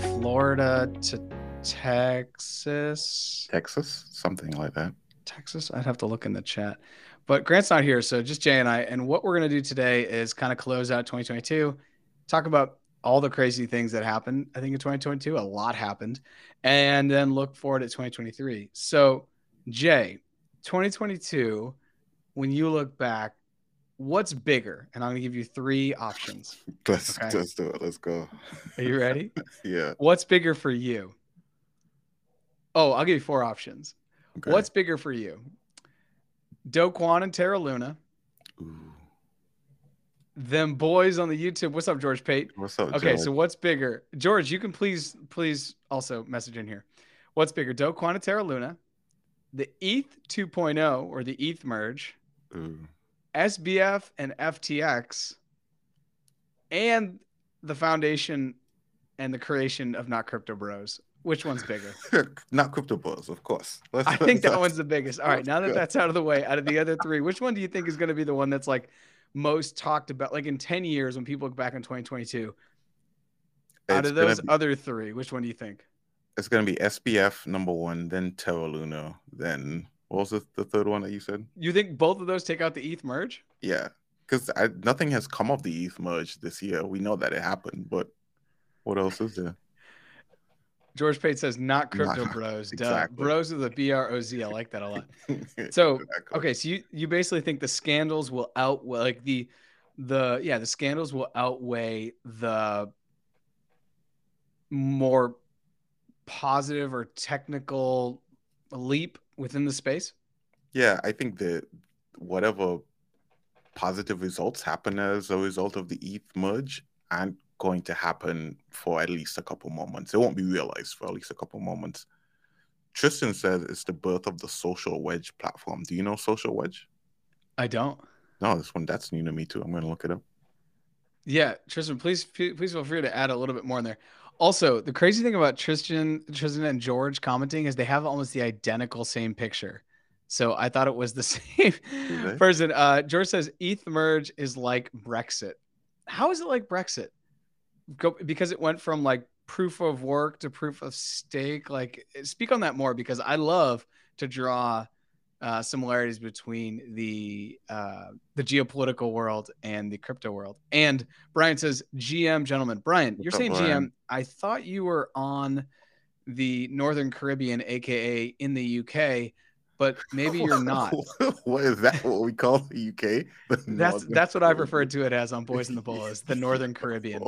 Florida to Texas. Texas, something like that. Texas. I'd have to look in the chat. But Grant's not here, so just Jay and I. And what we're gonna do today is kind of close out 2022, talk about all the crazy things that happened. I think in 2022, a lot happened, and then look forward at 2023. So, Jay, 2022, when you look back, what's bigger? And I'm gonna give you three options. Let's Okay. let's do it. Let's go. Are you ready? yeah. What's bigger for you? Oh, I'll give you four options. Okay. What's bigger for you? Do Kwon and Terra Luna, Ooh. them boys on the YouTube. What's up, George Pate? What's up? Okay, George? so what's bigger? George, you can please, please also message in here. What's bigger, Do Kwon and Terra Luna, the ETH 2.0 or the ETH merge, Ooh. SBF and FTX, and the foundation and the creation of Not Crypto Bros. Which one's bigger? not crypto Bros, of course. Let's- I think that one's the biggest. All right, now that Good. that's out of the way, out of the other three, which one do you think is going to be the one that's like most talked about? Like in 10 years, when people look back in 2022, out It's of those be- other three, which one do you think? it's gonna be SBF number one, then Terra Luna, then what was the, the third one that you said? You think both of those take out the ETH merge? Yeah, because nothing has come of the ETH merge this year. We know that it happened, but what else is there? George Pate says not crypto Not- bros. Duh. exactly. Bros with a B R O Z. I like that a lot. So Exactly. okay, so you you basically think the scandals will outweigh like the the yeah the scandals will outweigh the more positive or technical leap within the space. Yeah, I think that whatever positive results happen as a result of the ETH merge aren't going to happen for at least a couple more months. It won't be realized for at least a couple more months. Tristan says it's the birth of the social wedge platform. Do you know social wedge? I don't. No, this one that's new to me too. I'm gonna look it up. Yeah, Tristan, please please feel free to add a little bit more in there. Also, the crazy thing about Tristan, Tristan and George commenting is they have almost the identical same picture. So I thought it was the same they? person. Uh, George says ETH merge is like Brexit. How is it like Brexit? Go, because it went from like proof of work to proof of stake. Like, speak on that more because I love to draw uh, similarities between the uh, the geopolitical world and the crypto world. And Brian says, "GM, gentlemen, Brian, you're up, saying Brian? GM. I thought you were on the Northern Caribbean, aka in the UK, but maybe you're not. what is that? What we call the UK? The That's Northern that's what I've referred to it as on Boys in the Bolas, the Northern Caribbean.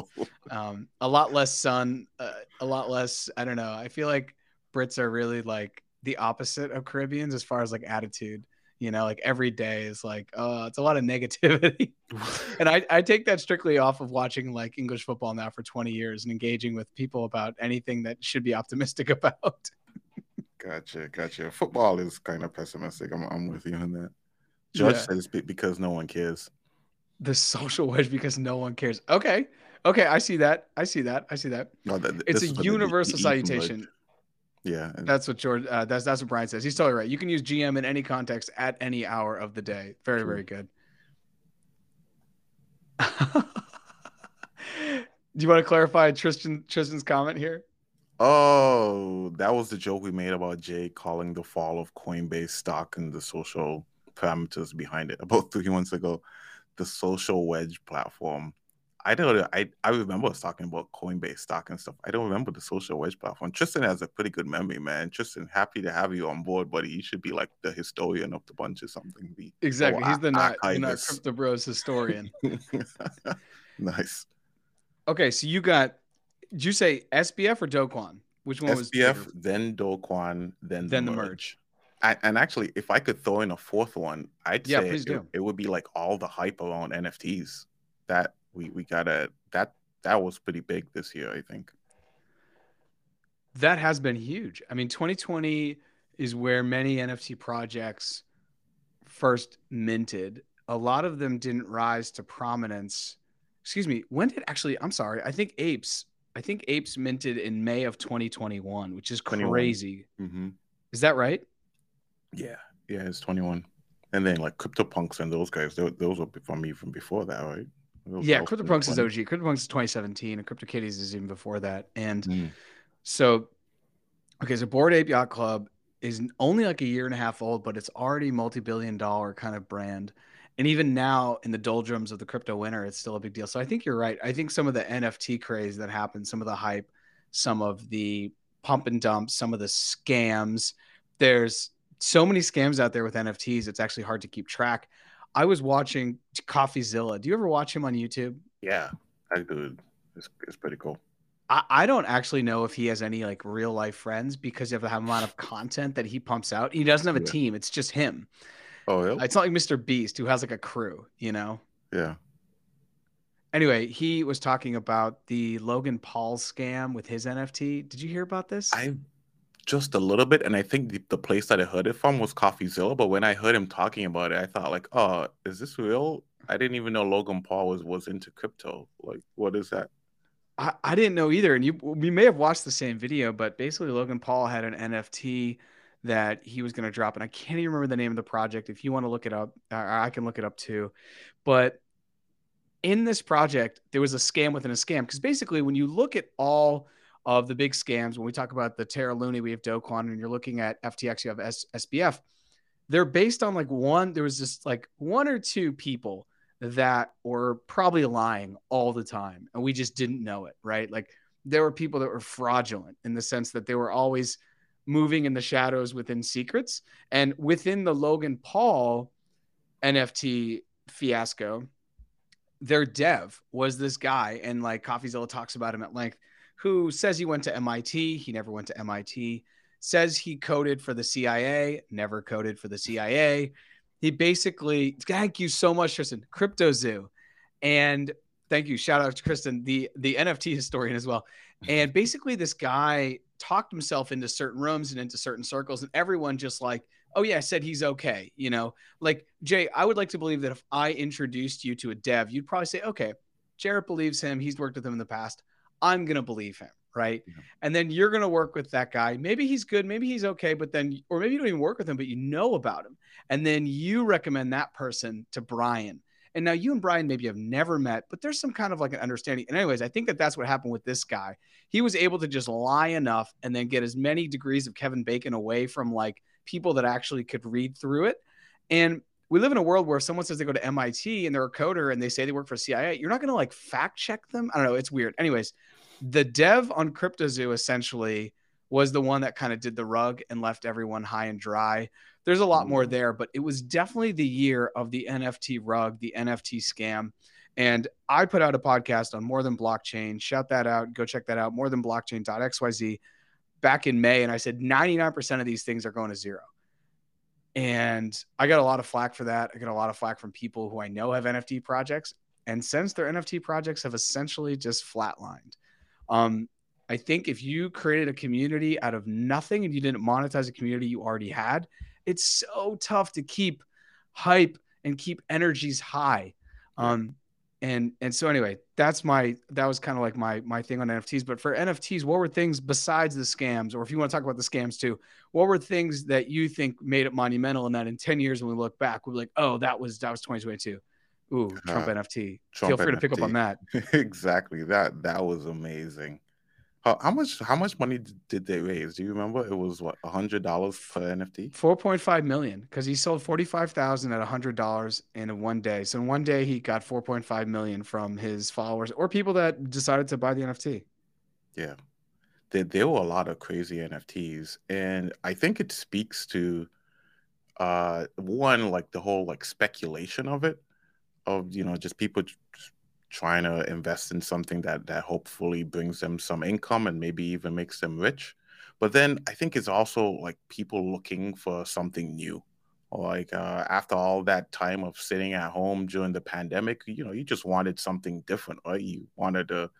Um, a lot less sun, uh, a lot less. I don't know. I feel like Brits are really like the opposite of Caribbeans as far as like attitude. You know, like every day is like, oh, it's a lot of negativity. and I, I take that strictly off of watching like English football now for 20 years and engaging with people about anything that should be optimistic about. Gotcha, gotcha. Football is kind of pessimistic. I'm, I'm with you on that. George Yeah. says because no one cares. The social wedge because no one cares. Okay. Okay. I see that. I see that. I see that. No, that, It's a is for the- universal the ETH merge. salutation. Yeah, That's what George. Uh, that's that's what Brian says. He's totally right. You can use GM in any context at any hour of the day. Very very good. Do you want to clarify Tristan Tristan's comment here? oh, that was the joke we made about Jay calling the fall of Coinbase stock and the social parameters behind it about three months ago. The social wedge platform. I don't. I I remember us talking about Coinbase stock and stuff. I don't remember the social wedge platform. Tristan has a pretty good memory, man. Tristan, happy to have you on board, buddy. You should be like the historian of the bunch or something. Be Exactly. He's the not, the not crypto bros historian. nice. Okay, so you got. Did you say SBF or Do Kwon? Which one was SBF, then Do Kwon, then Then the the merge. merge. I, and actually, if I could throw in a fourth one, I'd Yeah, say it, it would be like all the hype around NFTs. That we we gotta that that was pretty big this year. I think. That has been huge. I mean, 2020 is where many NFT projects first minted. A lot of them didn't rise to prominence. Excuse me. When did actually? I'm sorry. I think Apes. I think Apes minted in May of 2021, which is 21. crazy. hmm Is that right? Yeah, yeah, it's twenty one, and then like CryptoPunks and those guys, those, those were from even before that, right? Yeah, CryptoPunks is OG. CryptoPunks is 2017, and CryptoKitties is even before that. And Mm. so, okay, so Bored Ape Yacht Club is only like a year and a half old, but it's already multi-billion dollar kind of brand. And even now, in the doldrums of the crypto winter, it's still a big deal. So I think you're right. I think some of the NFT craze that happened, some of the hype, some of the pump and dump, some of the scams. There's so many scams out there with NFTs. It's actually hard to keep track. I was watching CoffeeZilla. Do you ever watch him on YouTube? Yeah, that dude is, is pretty cool. I, I don't actually know if he has any like real life friends because of the amount of content that he pumps out. He doesn't have a Yeah. team. It's just him. Oh, yeah. It's not like Mr. Beast who has like a crew, you know? yeah. Anyway, he was talking about the Logan Paul scam with his NFT. Did you hear about this? I just a little bit, and I think the, the place that I heard it from was CoffeeZilla. But when I heard him talking about it, I thought like, "Oh, is this real?" I didn't even know Logan Paul was was into crypto. Like, what is that? I, I didn't know either. And you we may have watched the same video, but basically Logan Paul had an NFT that he was going to drop. And I can't even remember the name of the project. If you want to look it up, I I can look it up too. But in this project, there was a scam within a scam. Because basically, when you look at all of the big scams, when we talk about the Terra Luna, we have Do Kwon, and you're looking at FTX, you have S- SBF. They're based on like one, there was just like one or two people that were probably lying all the time. And we just didn't know it, right? Like there were people that were fraudulent in the sense that they were always moving in the shadows within secrets. And within the Logan Paul NFT fiasco, their dev was this guy, and like CoffeeZilla talks about him at length, who says he went to MIT. He never went to MIT. Says he coded for the CIA, never coded for the CIA. He basically, thank you so much, Tristan, Crypto Zoo. And thank you. Shout out to Tristan, the, the NFT historian as well. And basically, this guy talked himself into certain rooms and into certain circles, and everyone just like, oh, yeah, said he's okay. You know, like Jay, I would like to believe that if I introduced you to a dev, you'd probably say, okay, Jarrett believes him. He's worked with him in the past. I'm going to believe him. Right. Yeah. And then you're going to work with that guy. Maybe he's good. Maybe he's okay. But then, or maybe you don't even work with him, but you know about him. And then you recommend that person to Brian. And now you and Brian maybe have never met, but there's some kind of like an understanding. And, anyways, I think that that's what happened with this guy. He was able to just lie enough and then get as many degrees of Kevin Bacon away from like people that actually could read through it. And we live in a world where if someone says they go to MIT and they're a coder and they say they work for CIA, you're not going to like fact check them. I don't know. It's weird. Anyways, the dev on CryptoZoo essentially was the one that kind of did the rug and left everyone high and dry. There's a lot more mm. there, but it was definitely the year of the NFT rug, the NFT scam. And I put out a podcast on More Than Blockchain. Shout that out. Go check that out. More Than Blockchain.xyz back in May. And I said 99% of these things are going to zero. And I got a lot of flack for that. I got a lot of flack from people who I know have NFT projects. And since their NFT projects have essentially just flatlined, um, I think if you created a community out of nothing and you didn't monetize a community you already had, it's so tough to keep hype and keep energies high. Um, and and so anyway, that's my that was kind of like my my thing on NFTs. But for NFTs, what were things besides the scams, or if you want to talk about the scams too, what were things that you think made it monumental and that in 10 years when we look back, we're like, oh, that was that was 2022. Ooh, Trump Uh, NFT. Trump Feel free to pick up on that. exactly. That that was amazing. How, how much how much money did they raise? Do you remember? It was what a hundred dollars per NFT. 4.5 million because he sold 45,000 at $100 in one day. So in one day, he got 4.5 million from his followers or people that decided to buy the NFT. Yeah. There, there were a lot of crazy NFTs. And I think it speaks to uh one, like the whole like speculation of it, of you know, just people trying to invest in something that that hopefully brings them some income and maybe even makes them rich. But then I think it's also like people looking for something new. Like uh, after all that time of sitting at home during the pandemic, you know, you just wanted something different, right? You wanted to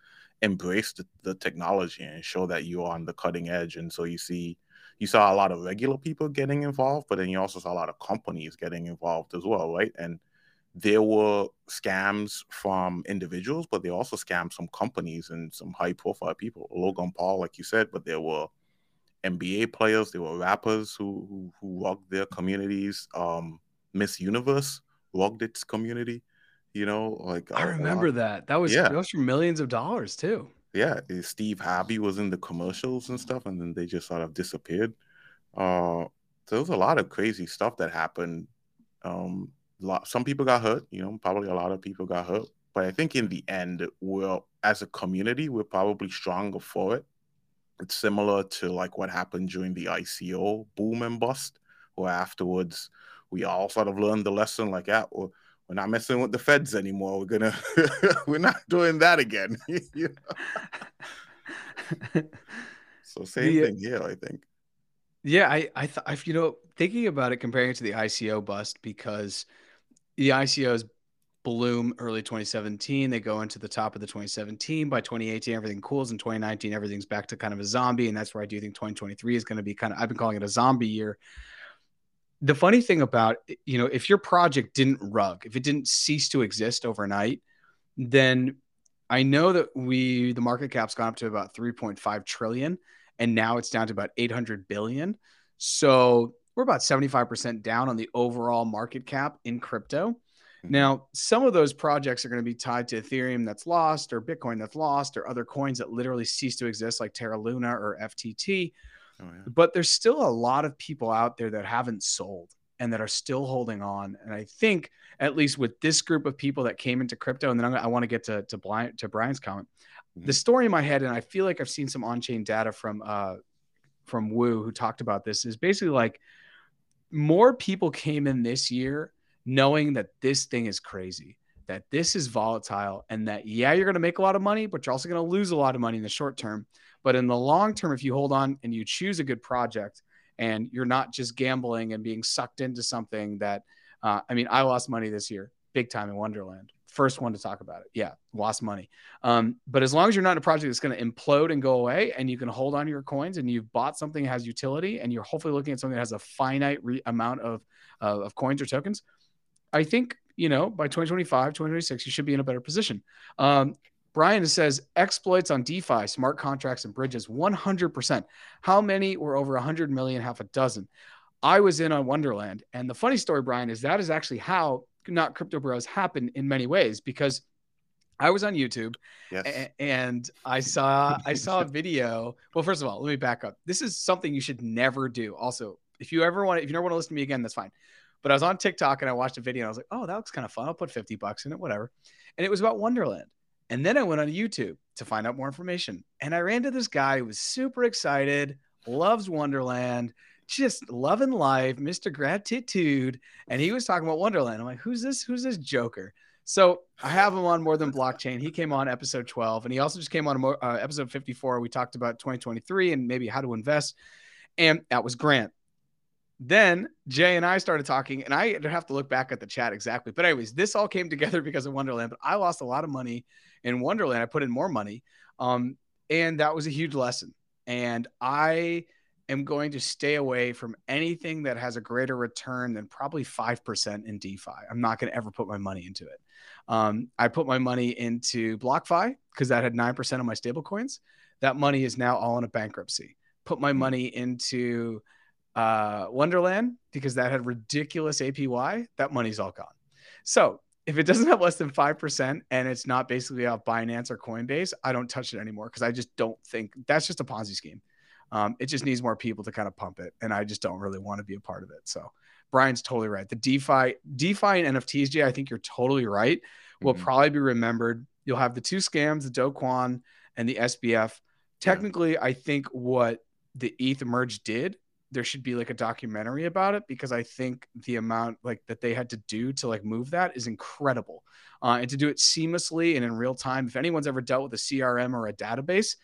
embrace the, the technology and show that you're on the cutting edge. And so you see, you saw a lot of regular people getting involved, but then you also saw a lot of companies getting involved as well, right? And there were scams from individuals, but they also scammed some companies and some high profile people. Logan Paul, like you said, but there were NBA players, there were rappers who who, who rocked their communities. Um, Miss Universe rocked its community. You know, like I remember that. That was yeah. those for millions of dollars too. Yeah, Steve Harvey was in the commercials and stuff, and then they just sort of disappeared. Uh, so there was a lot of crazy stuff that happened. Um, lot, some people got hurt. You know, probably a lot of people got hurt. But I think in the end, we're as a community, we're probably stronger for it. It's similar to like what happened during the ICO boom and bust, where afterwards we all sort of learned the lesson like, yeah, we're, we're not messing with the feds anymore. We're gonna, we're not doing that again. so same the, uh, thing here, I think. Yeah, I, I, th- I, you know, thinking about it, comparing it to the ICO bust because the ICOs bloom early 2017. They go into the top of the 2017. By 2018, everything cools. In 2019, everything's back to kind of a zombie. And that's where I do think 2023 is going to be kind of, I've been calling it a zombie year. The funny thing about, you know, if your project didn't rug, if it didn't cease to exist overnight, then I know that we, the market cap's gone up to about 3.5 trillion and now it's down to about 800 billion. So we're about 75% down on the overall market cap in crypto. Mm-hmm. Now, some of those projects are going to be tied to Ethereum that's lost, or Bitcoin that's lost, or other coins that literally cease to exist, like Terra Luna or FTT. Oh, yeah. But there's still a lot of people out there that haven't sold and that are still holding on. And I think, at least with this group of people that came into crypto, and then I'm, i want to get to to, Brian, to Brian's comment. Mm-hmm. The story in my head, and I feel like I've seen some on-chain data from uh, from Woo who talked about this, is basically like more people came in this year knowing that this thing is crazy, that this is volatile, and that, yeah, you're going to make a lot of money, but you're also going to lose a lot of money in the short term. But in the long term, if you hold on and you choose a good project and you're not just gambling and being sucked into something that, uh, I mean, I lost money this year, big time in Wonderland. First one to talk about it. Yeah, lost money. Um, but as long as you're not in a project that's going to implode and go away and you can hold on to your coins and you've bought something that has utility and you're hopefully looking at something that has a finite re- amount of, uh, of coins or tokens, I think, you know, by 2025, 2026, you should be in a better position. Um, Brian says exploits on DeFi, smart contracts, and bridges 100%. How many were over 100 million, half a dozen? I was in on Wonderland. And the funny story, Brian, is that is actually how not crypto bros happen in many ways because I was on YouTube yes. and I saw I saw a video. Well, first of all, let me back up. This is something you should never do. Also, if you ever want if you never want to listen to me again, that's fine. But I was on TikTok and I watched a video and I was like, oh, that looks kind of fun. I'll put 50 bucks in it, whatever. And it was about Wonderland. And then I went on YouTube to find out more information. And I ran to this guy who was super excited, loves Wonderland, just loving life, Mr. Gratitude. And he was talking about Wonderland. I'm like, who's this? Who's this Joker? So I have him on more than blockchain. He came on episode 12, and he also just came on uh, episode 54. We talked about 2023 and maybe how to invest, and that was Grant then Jay and I started talking, and I have to look back at the chat exactly. But, anyways, this all came together because of Wonderland. But I lost a lot of money in Wonderland. I put in more money. Um, and that was a huge lesson. And I am going to stay away from anything that has a greater return than probably 5% in DeFi. I'm not going to ever put my money into it. Um, I put my money into BlockFi because that had 9% of my stable coins. That money is now all in a bankruptcy. Put my hmm. money into uh, Wonderland because that had ridiculous APY. That money's all gone. So if it doesn't have less than 5% and it's not basically off Binance or Coinbase, I don't touch it anymore because I just don't think that's just a Ponzi scheme. Um, it just needs more people to kind of pump it. And I just don't really want to be a part of it. So Brian's totally right. The DeFi, DeFi and NFTs, Jay, I think you're totally right. Will mm-hmm. probably be remembered. You'll have the two scams, the Do Kwon and the SBF. Technically, yeah. I think what the ETH merge did there should be like a documentary about it because I think the amount like that they had to do to like move that is incredible. Uh, and to do it seamlessly and in real time. If anyone's ever dealt with a CRM or a database,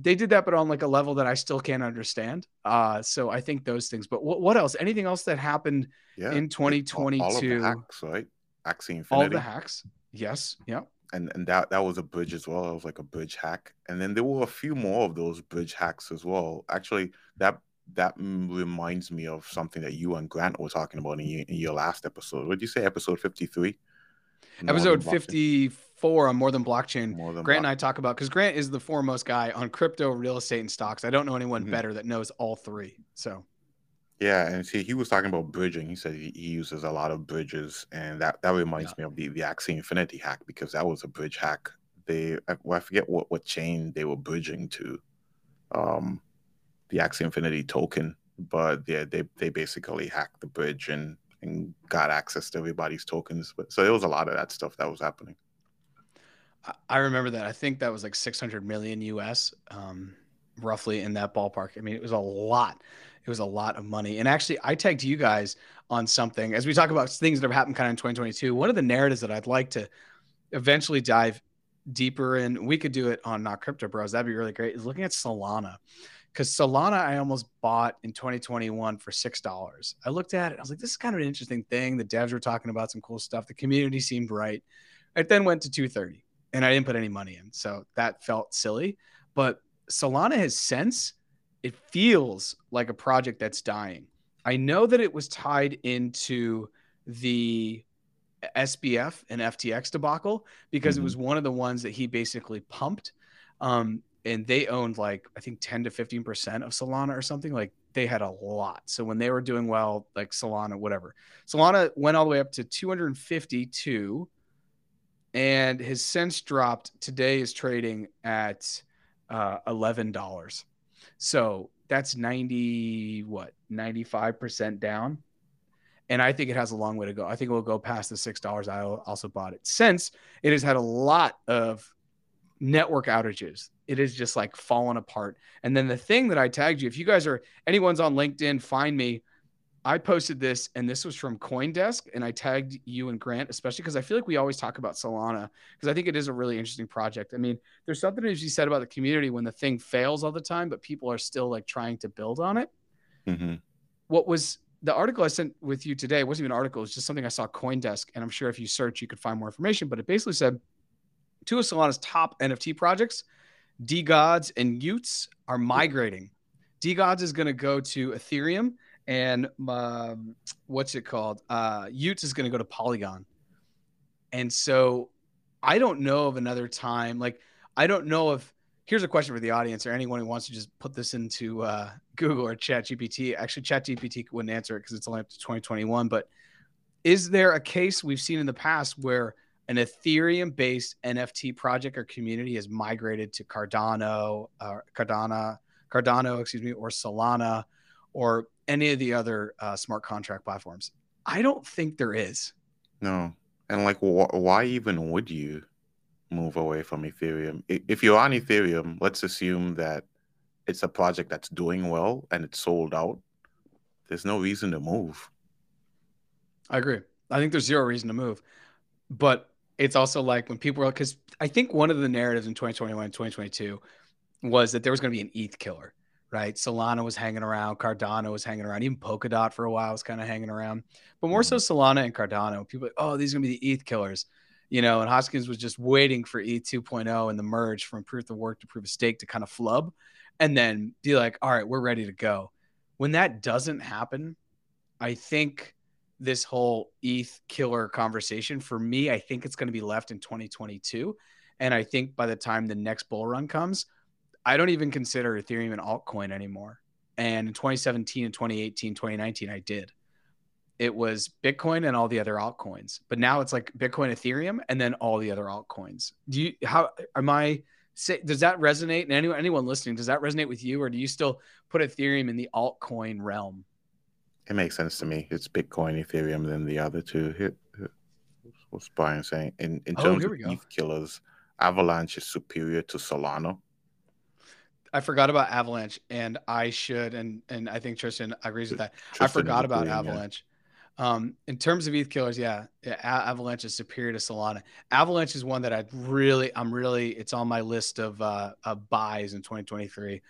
they did that, but on like a level that I still can't understand. Uh, so I think those things. But what, what else? Anything else that happened yeah. in 2022? All, all, of the hacks, right? Axie Infinity. All the hacks. Yes. Yeah. And and that that was a bridge as well. It was like a bridge hack. And then there were a few more of those bridge hacks as well. Actually, that that reminds me of something that you and Grant were talking about in your, in your last episode. What did you say? Episode 53? Episode 54 on More Than Blockchain. More than Grant and I talk about because Grant is the foremost guy on crypto, real estate, and stocks. I don't know anyone mm-hmm. better that knows all three. So, yeah, and see, he was talking about bridging. He said he, he uses a lot of bridges, and that that reminds yeah. me of the the Axie Infinity hack because that was a bridge hack. They I, well, I forget what what chain they were bridging to, um, the Axie Infinity token, but yeah, they they basically hacked the bridge and and got access to everybody's tokens. But so there was a lot of that stuff that was happening. I remember that. I think that was like 600 million US, um, roughly in that ballpark. I mean, it was a lot. It was a lot of money. And actually, I tagged you guys on something as we talk about things that have happened kind of in 2022. One of the narratives that I'd like to eventually dive deeper in, we could do it on Not Crypto Bros. That'd be really great. Is looking at Solana because Solana I almost bought in 2021 for six dollars. I looked at it, I was like, this is kind of an interesting thing. The devs were talking about some cool stuff. The community seemed right. It then went to 230 and I didn't put any money in. So that felt silly. But Solana has since it feels like a project that's dying. I know that it was tied into the SBF and FTX debacle because mm-hmm. it was one of the ones that he basically pumped. Um, and they owned like I think 10 to 15 percent of Solana or something. Like they had a lot. So when they were doing well, like Solana, whatever, Solana went all the way up to 252 and has since dropped. Today is trading at uh, eleven dollars. So that's ninety what ninety five percent down, and I think it has a long way to go. I think it will go past the six dollars. I also bought it since it has had a lot of network outages. It is just like fallen apart. And then the thing that I tagged you, if you guys are anyone's on LinkedIn, find me. I posted this, and this was from CoinDesk, and I tagged you and Grant, especially because I feel like we always talk about Solana because I think it is a really interesting project. I mean, there's something as you said about the community when the thing fails all the time, but people are still like trying to build on it. Mm-hmm. What was the article I sent with you today? wasn't even an article; it's just something I saw CoinDesk, and I'm sure if you search, you could find more information. But it basically said two of Solana's top NFT projects, DeGods and y00ts, are migrating. DeGods is going to go to Ethereum and um, what's it called? Uh, y00ts is going to go to Polygon, and so I don't know of another time. Like I don't know if here's a question for the audience or anyone who wants to just put this into uh, Google or Chat GPT. Actually, Chat GPT wouldn't answer it because it's only up to 2021. But is there a case we've seen in the past where an Ethereum based NFT project or community has migrated to Cardano, uh, Cardano, Cardano, excuse me, or Solana, or any of the other uh, smart contract platforms? I don't think there is. No. And like, wh- why even would you move away from Ethereum? If you're on Ethereum, let's assume that it's a project that's doing well and it's sold out. There's no reason to move. I agree. I think there's zero reason to move. But it's also like when people are, because I think one of the narratives in 2021 and 2022 was that there was going to be an ETH killer right? Solana was hanging around, Cardano was hanging around, even Polkadot for a while was kind of hanging around, but more mm-hmm. so Solana and Cardano. People, like, oh, these are gonna be the ETH killers, you know. And Hoskins was just waiting for E2.0 and the merge from proof of work to proof of stake to kind of flub, and then be like, all right, we're ready to go. When that doesn't happen, I think this whole ETH killer conversation for me, I think it's going to be left in 2022. And I think by the time the next bull run comes, I don't even consider Ethereum an altcoin anymore. And in 2017 and 2018, 2019, I did. It was Bitcoin and all the other altcoins. But now it's like Bitcoin, Ethereum, and then all the other altcoins. Do you how am I say does that resonate? And anyone anyone listening, does that resonate with you, or do you still put Ethereum in the altcoin realm? It makes sense to me. It's Bitcoin, Ethereum, then the other two. What's Brian saying? In in oh, terms oh, of ETH killers, Avalanche is superior to Solana. I forgot about Avalanche, and I should, and and I think Tristan agrees with that. Tristan I forgot about Avalanche. Um, in terms of ETH killers, yeah, yeah, Avalanche is superior to Solana. Avalanche is one that I really, I'm really, it's on my list of uh, buys in 2023.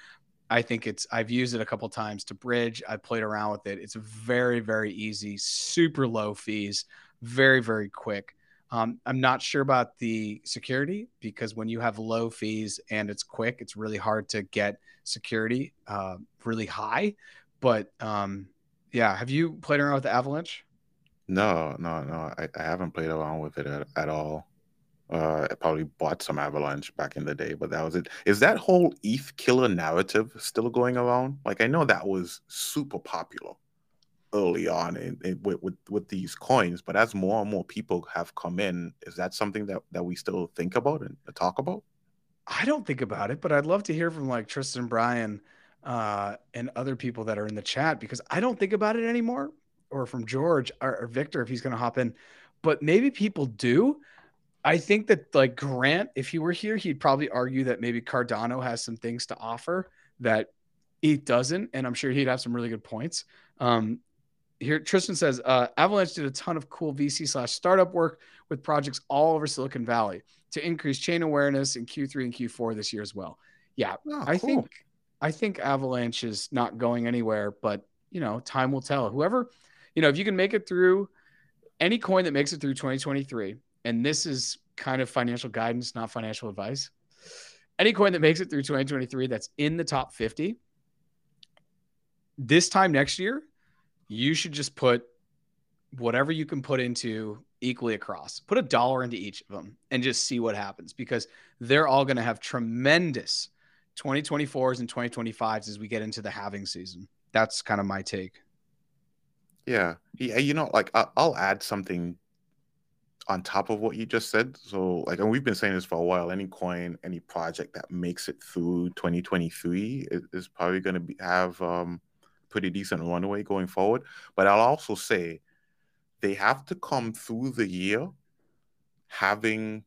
I think it's, I've used it a couple times to bridge. I played around with it. It's very, very easy, super low fees, very, very quick. Um, I'm not sure about the security because when you have low fees and it's quick, it's really hard to get security uh, really high. But um, yeah, have you played around with the Avalanche? No, no, no. I, I haven't played around with it at, at all. Uh, I probably bought some Avalanche back in the day, but that was it. Is that whole ETH killer narrative still going around? Like, I know that was super popular early on in, in, with, with, with these coins, but as more and more people have come in, is that something that that we still think about and talk about? I don't think about it, but I'd love to hear from like Tristan Brian uh, and other people that are in the chat because I don't think about it anymore, or from George or, or Victor if he's going to hop in. But maybe people do. I think that like Grant, if he were here, he'd probably argue that maybe Cardano has some things to offer that it doesn't, and I'm sure he'd have some really good points. Um, here, Tristan says uh, Avalanche did a ton of cool VC slash startup work with projects all over Silicon Valley to increase chain awareness in Q3 and Q4 this year as well. Yeah, oh, I cool. think I think Avalanche is not going anywhere, but you know, time will tell. Whoever, you know, if you can make it through any coin that makes it through 2023, and this is kind of financial guidance, not financial advice. Any coin that makes it through 2023 that's in the top 50, this time next year, you should just put whatever you can put into equally across. Put a dollar into each of them and just see what happens because they're all going to have tremendous 2024s and 2025s as we get into the halving season. That's kind of my take. Yeah. Yeah. You know, like I'll add something on top of what you just said. So, like, and we've been saying this for a while. Any coin, any project that makes it through 2023 is, probably going to have um, pretty decent runway going forward. But I'll also say they have to come through the year having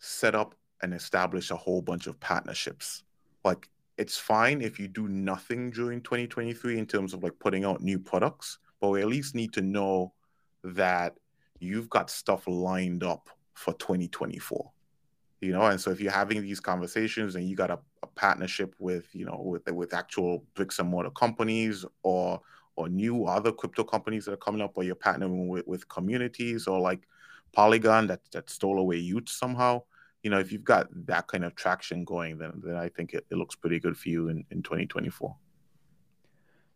set up and established a whole bunch of partnerships. Like it's fine if you do nothing during 2023 in terms of like putting out new products, but we at least need to know that you've got stuff lined up for 2024 you know? And so if you're having these conversations and you got a, a, partnership with you know with with actual bricks and mortar companies or or new other crypto companies that are coming up or you're partnering with, with communities or like polygon that that stole away y00ts somehow you know if you've got that kind of traction going then then i think it, it looks pretty good for you in, in 2024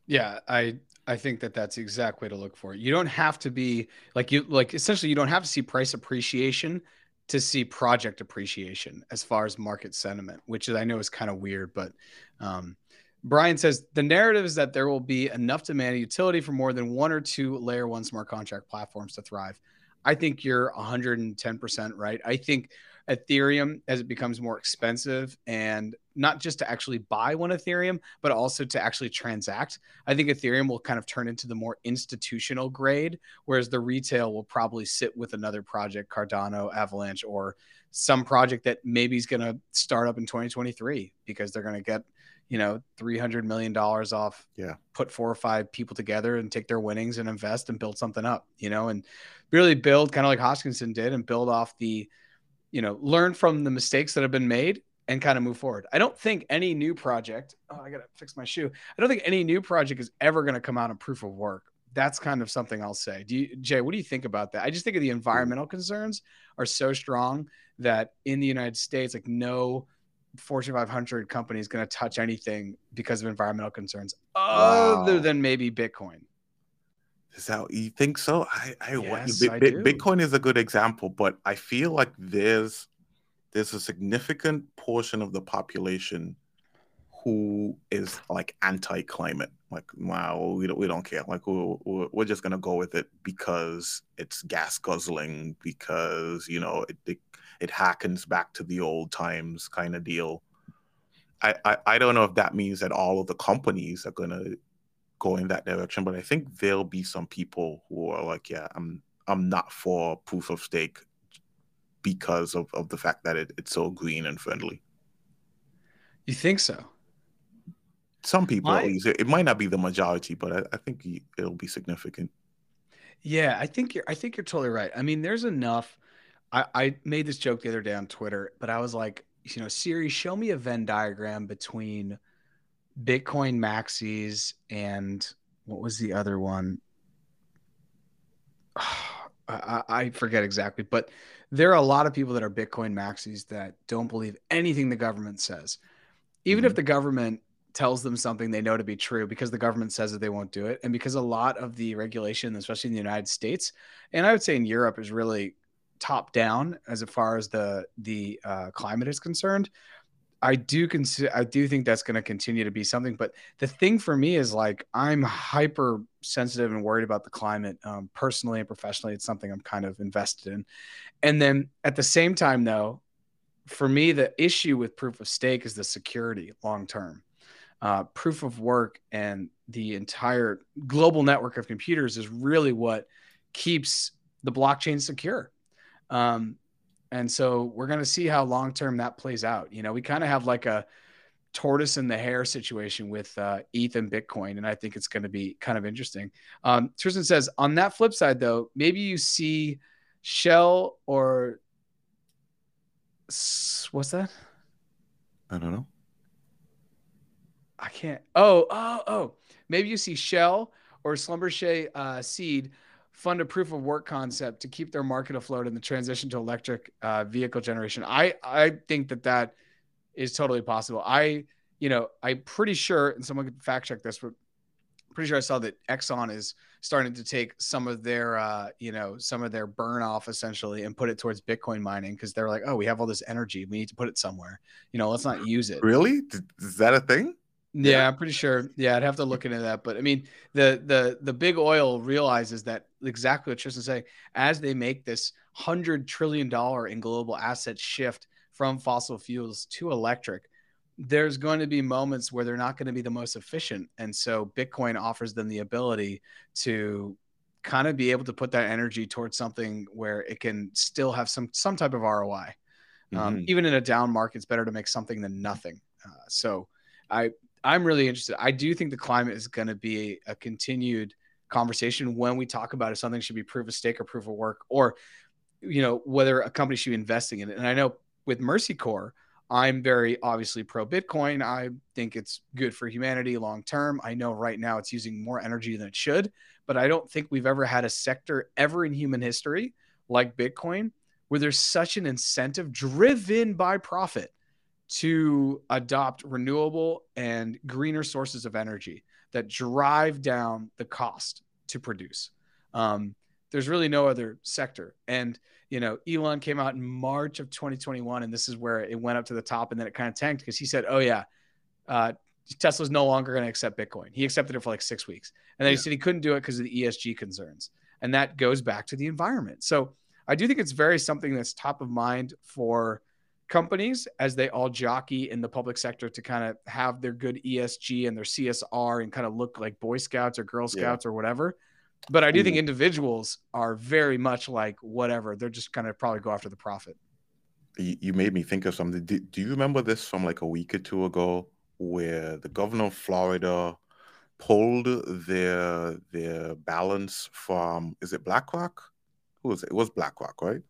yeah i i think that that's the exact way to look for it you don't have to be like you like essentially you don't have to see price appreciation to see project appreciation as far as market sentiment, which is I know is kind of weird, but um, Brian says the narrative is that there will be enough demand and utility for more than one or two layer one smart contract platforms to thrive. I think you're 110% right. I think Ethereum as it becomes more expensive and not just to actually buy one Ethereum, but also to actually transact. I think Ethereum will kind of turn into the more institutional grade, whereas the retail will probably sit with another project, Cardano, Avalanche, or some project that maybe is going to start up in 2023 because they're going to get you know, three hundred million dollars off. Yeah, put four or five people together and take their winnings and invest and build something up. You know, and really build kind of like Hoskinson did and build off the you know, learn from the mistakes that have been made and kind of move forward. I don't think any new project, oh, I got to fix my shoe. I don't think any new project is ever going to come out in proof of work. That's kind of something I'll say. Do you, Jay, what do you think about that? I just think of the environmental concerns are so strong that in the United States, like no Fortune 500 company is going to touch anything because of environmental concerns wow. other than maybe Bitcoin. Is that you think so? I, I, yes, I Bitcoin is a good example, but I feel like there's there's a significant portion of the population who is like anti-climate. Like, wow, we don't we don't care. Like, we're, we're just gonna go with it because it's gas guzzling, because you know it it, it harkens back to the old times kind of deal. I, I, I don't know if that means that all of the companies are gonna go in that direction. But I think there'll be some people who are like, yeah, I'm I'm not for proof of stake because of, of the fact that it, it's so green and friendly. You think so? Some people, My... least. It, might not be the majority, but I, I think it'll be significant. Yeah, I think you're. I think you're totally right. I mean, there's enough. I, I made this joke the other day on Twitter, but I was like, you know, Siri, show me a Venn diagram between Bitcoin maxis and what was the other one? I, I, forget exactly, but there are a lot of people that are Bitcoin maxis that don't believe anything the government says. Even mm-hmm. if the government tells them something they know to be true because the government says that they won't do it. And because a lot of the regulation, especially in the United States, and I would say in Europe, is really top down as far as the the uh, climate is concerned I do consider I do think that's going to continue to be something. But the thing for me is like I'm hyper sensitive and worried about the climate um, personally and professionally. It's something I'm kind of invested in. And then at the same time, though, for me, the issue with proof of stake is the security long term. Uh, proof of work and the entire global network of computers is really what keeps the blockchain secure. Um, and so we're going to see how long term that plays out. You know, we kind of have like a tortoise and the hare situation with uh, ETH and Bitcoin, and I think it's going to be kind of interesting. Um, Tristan says on that flip side, though, maybe you see Shell or what's that? I don't know. I can't. Oh, oh, oh. Maybe you see Shell or Schlumberger uh, Seed fund a proof of work concept to keep their market afloat in the transition to electric uh, vehicle generation. I I think that that is totally possible. I you know I'm pretty sure, and someone could fact check this, but pretty sure I saw that Exxon is starting to take some of their uh, you know some of their burn off essentially and put it towards Bitcoin mining because they're like, oh, we have all this energy, we need to put it somewhere. You know, let's not use it. Really? Is that a thing? Yeah, I'm pretty sure. Yeah, I'd have to look into that. But I mean, the the the big oil realizes that exactly what Tristan's saying. As they make this hundred trillion dollar in global asset shift from fossil fuels to electric, there's going to be moments where they're not going to be the most efficient, and so Bitcoin offers them the ability to kind of be able to put that energy towards something where it can still have some some type of ROI. Um, mm-hmm. Even in a down market, it's better to make something than nothing. Uh, so I I'm really interested. I do think the climate is going to be a, a, continued conversation when we talk about if something should be proof of stake or proof of work, or you know whether a company should be investing in it. And I know with Mercy Corps, I'm very obviously pro Bitcoin. I think it's good for humanity long term. I know right now it's using more energy than it should, but I don't think we've ever had a sector ever in human history like Bitcoin where there's such an incentive driven by profit to adopt renewable and greener sources of energy that drive down the cost to produce. Um, there's really no other sector. And, you know, Elon came out in March of 2021, and this is where it went up to the top and then it kind of tanked because he said, oh, yeah, uh, Tesla's no longer going to accept Bitcoin. He accepted it for like six weeks. And then yeah. he said he couldn't do it because of the ESG concerns. And that goes back to the environment. So I do think it's very something that's top of mind for companies as they all jockey in the public sector to kind of have their good ESG and their CSR and kind of look like Boy Scouts or Girl Scouts yeah. or whatever. But I do think mm-hmm. individuals are very much like whatever. They're just kind of probably go after the profit. You made me think of something. Do, do you remember this from like a week or two ago where the governor of Florida pulled their their balance from is it BlackRock? Who was it? It was BlackRock, right?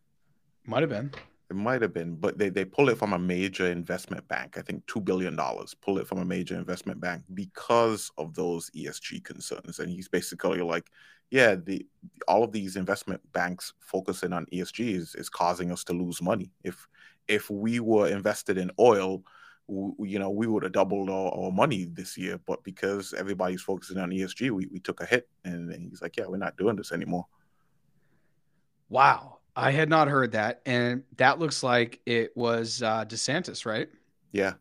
Might have been. It might have been, but they, they pull it from a major investment bank. I think $2 billion. Pull it from a major investment bank because of those ESG concerns. And he's basically like, yeah, the all of these investment banks focusing on ESG is, is causing us to lose money. If if we were invested in oil, you know, we would have doubled our, our, money this year. But because everybody's focusing on ESG, we, we took a hit. And he's like, yeah, we're not doing this anymore. Wow. I had not heard that, and that looks like it was uh, DeSantis, right? Yeah,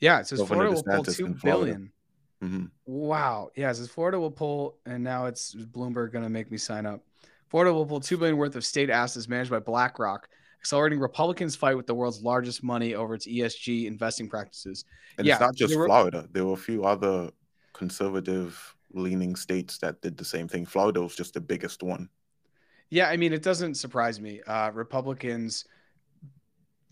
yeah. It says Florida will pull two billion. Mm-hmm. Wow. Yeah, it says Florida will pull, and now it's Bloomberg going to make me sign up. Florida will pull two billion worth of state assets managed by BlackRock, accelerating Republicans' fight with the world's largest money over its ESG investing practices. And yeah, it's not just were, Florida. There were a few other conservative leaning states that did the same thing. Florida was just the biggest one. Yeah, I mean, it doesn't surprise me. Uh, Republicans,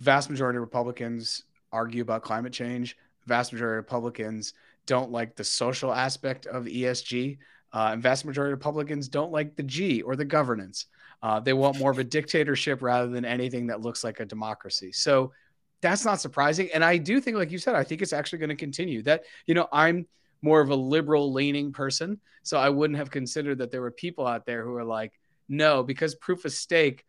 vast majority of Republicans argue about climate change. Vast majority of Republicans don't like the social aspect of ESG. Uh, and vast majority of Republicans don't like the G or the governance. Uh, they want more of a dictatorship rather than anything that looks like a democracy. So that's not surprising. And I do think, like you said, I think it's actually going to continue. That you know, I'm more of a liberal leaning person, so I wouldn't have considered that there were people out there who are like, no, because proof of stake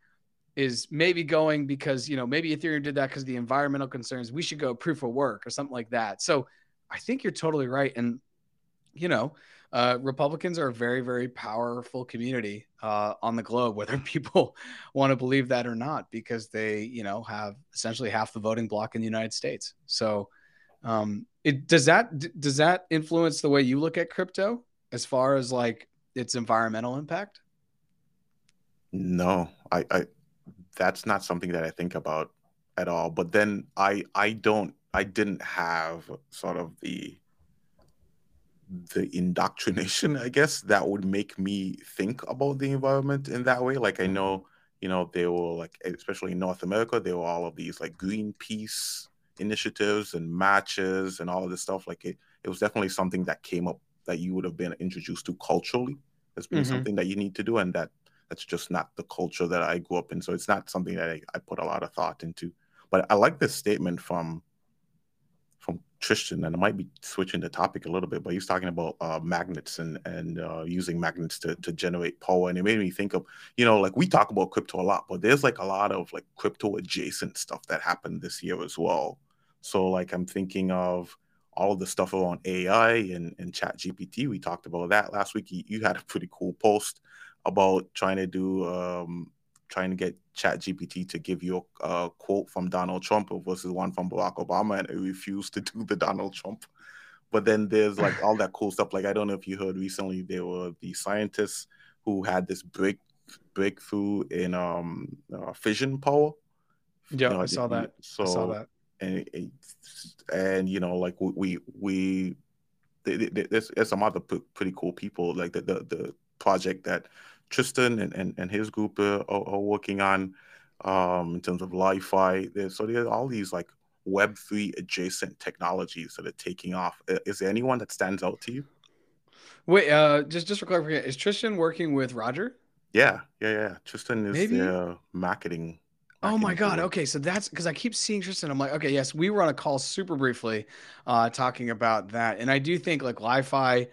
is maybe going because, you know, maybe Ethereum did that because of the environmental concerns. We should go proof of work or something like that. So I think you're totally right. And, you know, uh, Republicans are a very, very powerful community uh, on the globe, whether people want to believe that or not, because they, you know, have essentially half the voting block in the United States. So, um, it does that does that influence the way you look at crypto as far as like its environmental impact? No, I, I that's not something that I think about at all. But then I I don't I didn't have sort of the the indoctrination, I guess, that would make me think about the environment in that way. Like I know, you know, they were like, especially in North America, there were all of these like Greenpeace initiatives and matches and all of this stuff. Like it, it was definitely something that came up that you would have been introduced to culturally as being mm-hmm. something that you need to do, and that that's just not the culture that I grew up in. So it's not something that I, I put a lot of thought into. But I like this statement from from Tristan, and I might be switching the topic a little bit, but he's talking about uh, magnets and and uh, using magnets to to generate power, and it made me think of you know like we talk about crypto a lot, but there's like a lot of like crypto adjacent stuff that happened this year as well. So like I'm thinking of all of the stuff around AI and, and chat GPT. We talked about that last week. You, you had a pretty cool post about trying to do um, trying to get chat gpt to give you a, a, quote from donald trump versus one from barack obama and it refused to do the donald trump. But then there's like all that cool stuff. Like i don't know if you heard recently there were the scientists who had this break breakthrough in um uh, fission power. Yeah you know, i saw that. so I saw that. and and you know like we we, there's, there's some other pretty cool people like the, the the project that Tristan and, and, and his group uh, are, are, working on um, in terms of Li-Fi. There's, so there's all these like Web3 adjacent technologies that are taking off. Is there anyone that stands out to you? Wait, uh, just just for clarification, is Tristan working with Roger? Yeah, yeah, yeah. Tristan is Maybe? the marketing. Oh my god. Okay, so that's because I keep seeing Tristan. I'm like, okay, yes, we were on a call super briefly, uh, talking about that, and I do think like Li-Fi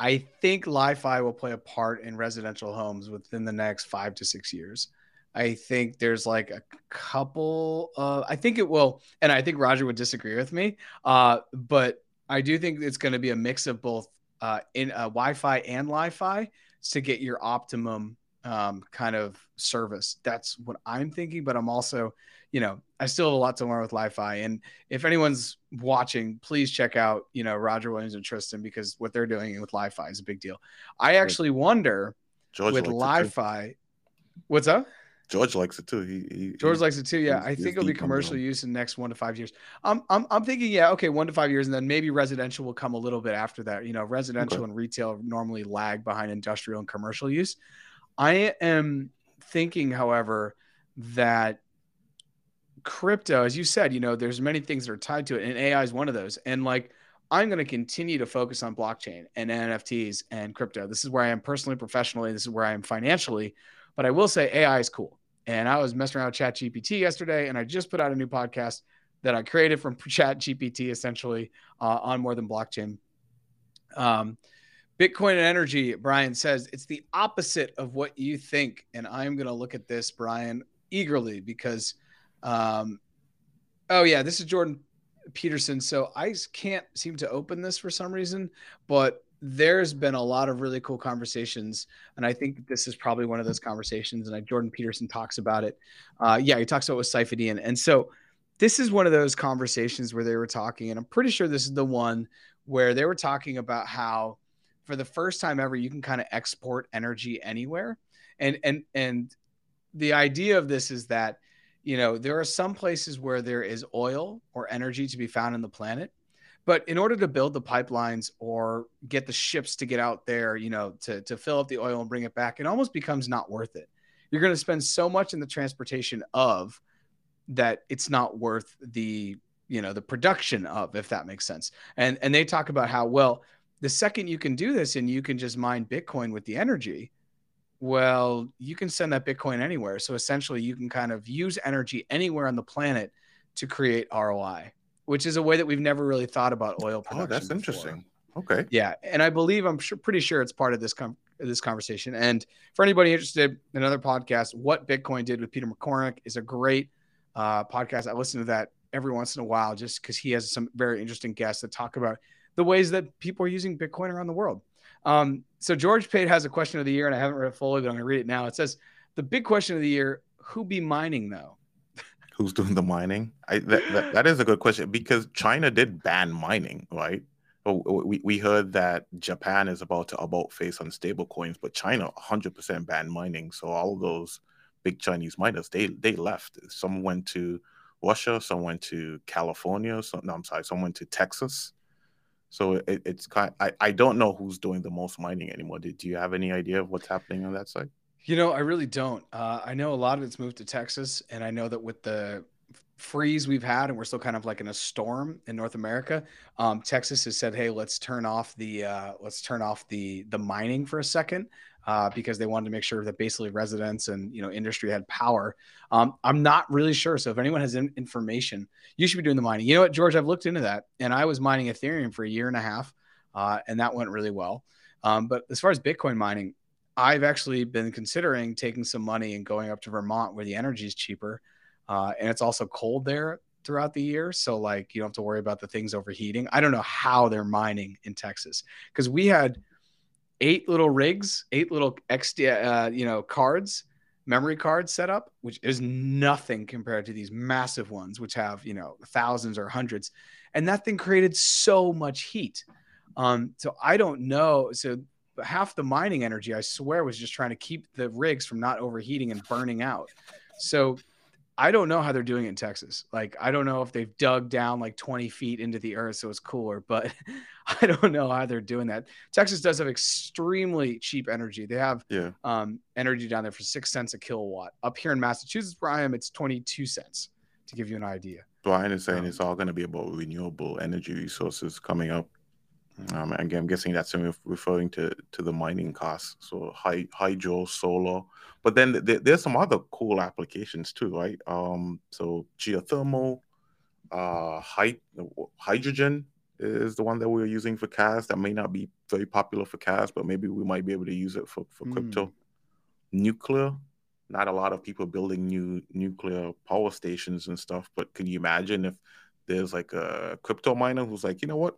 I think Li-Fi will play a part in residential homes within the next five to six years. I think there's like a couple. Uh, I think it will, and I think Roger would disagree with me. Uh, but I do think it's going to be a mix of both uh, in uh, Wi-Fi and Li-Fi to get your optimum um, kind of service. That's what I'm thinking. But I'm also you know, I still have a lot to learn with Li-Fi. And if anyone's watching, please check out, you know, Roger Williams and Tristan because what they're doing with Li-Fi is a big deal. I actually wonder George with Li-Fi, what's up? George likes it too. He, he George likes it too. Yeah, I think it'll be commercial use in the next one to five years. I'm, I'm, I'm thinking, yeah, okay, one to five years, and then maybe residential will come a little bit after that. You know, residential okay. and retail normally lag behind industrial and commercial use. I am thinking, however, that crypto, as you said, you know, there's many things that are tied to it, and AI is one of those. And like, I'm going to continue to focus on blockchain and NFTs and crypto. This is where I am personally, professionally. This is where I am financially. But I will say AI is cool. And I was messing around with Chat GPT yesterday, and I just put out a new podcast that I created from Chat GPT essentially uh, on more than blockchain. Um, Bitcoin and energy, Brian says it's the opposite of what you think. And I'm going to look at this, Brian, eagerly because – um, oh yeah, this is Jordan Peterson. So I can't seem to open this for some reason, but there's been a lot of really cool conversations, and I think this is probably one of those conversations. And I, Jordan Peterson talks about it. Uh, yeah, he talks about with Saifedean, and so this is one of those conversations where they were talking, and I'm pretty sure this is the one where they were talking about how, for the first time ever, you can kind of export energy anywhere, and and and the idea of this is that you know, there are some places where there is oil or energy to be found in the planet. But in order to build the pipelines or get the ships to get out there, you know, to, to fill up the oil and bring it back, it almost becomes not worth it. You're going to spend so much in the transportation of that it's not worth the, you know, the production of, if that makes sense. And and they talk about how, well, the second you can do this and you can just mine Bitcoin with the energy, well, you can send that Bitcoin anywhere. So essentially, you can kind of use energy anywhere on the planet to create ROI, which is a way that we've never really thought about oil production. Oh, that's before. interesting. Okay. Yeah, and I believe I'm sure, pretty sure it's part of this com- this conversation. And for anybody interested in another podcast, what Bitcoin did with Peter McCormack is a great uh, podcast. I listen to that every once in a while just because he has some very interesting guests that talk about the ways that people are using Bitcoin around the world. Um, so George Pate has a question of the year, and I haven't read it fully, but I'm going to read it now. It says the big question of the year: Who be mining though? Who's doing the mining? I, that, that, that is a good question because China did ban mining, right? Oh, we, we heard that Japan is about to about face on stable coins, but China 100% banned mining. So all those big Chinese miners, they they left. Some went to Russia, some went to California. Some, no, I'm sorry, some went to Texas. So it, it's kind. I, I don't know who's doing the most mining anymore. Do, do you have any idea of what's happening on that side? You know, I really don't. Uh, I know a lot of it's moved to Texas, and I know that with the freeze we've had, and we're still kind of like in a storm in North America. Um, Texas has said, "Hey, let's turn off the uh, let's turn off the the mining for a second uh, because they wanted to make sure that basically residents and you know industry had power. Um, I'm not really sure. So if anyone has information, you should be doing the mining. You know what, George? I've looked into that, and I was mining Ethereum for a year and a half, uh, and that went really well. Um, but as far as Bitcoin mining, I've actually been considering taking some money and going up to Vermont where the energy is cheaper. Uh, and it's also cold there throughout the year. So, like, you don't have to worry about the things overheating. I don't know how they're mining in Texas because we had eight little rigs, eight little XD, uh, you know, cards, memory cards set up, which is nothing compared to these massive ones, which have, you know, thousands or hundreds. And that thing created so much heat. Um, so I don't know. So half the mining energy, I swear, was just trying to keep the rigs from not overheating and burning out. So I don't know how they're doing it in Texas. Like, I don't know if they've dug down like 20 feet into the earth so it's cooler, but I don't know how they're doing that. Texas does have extremely cheap energy. They have yeah. um, energy down there for six cents a kilowatt. Up here in Massachusetts, where I am, it's 22 cents to give you an idea. Brian is saying um, it's all going to be about renewable energy resources coming up. Um, again, I'm guessing that's referring to to the mining costs. So high, hydro, solar, but then th- there's some other cool applications too, right? Um, so geothermal, uh, hy- hydrogen is the one that we're using for CAS. That may not be very popular for CAS, but maybe we might be able to use it for for mm. crypto. Nuclear, not a lot of people building new nuclear power stations and stuff. But can you imagine if there's like a crypto miner who's like, you know what?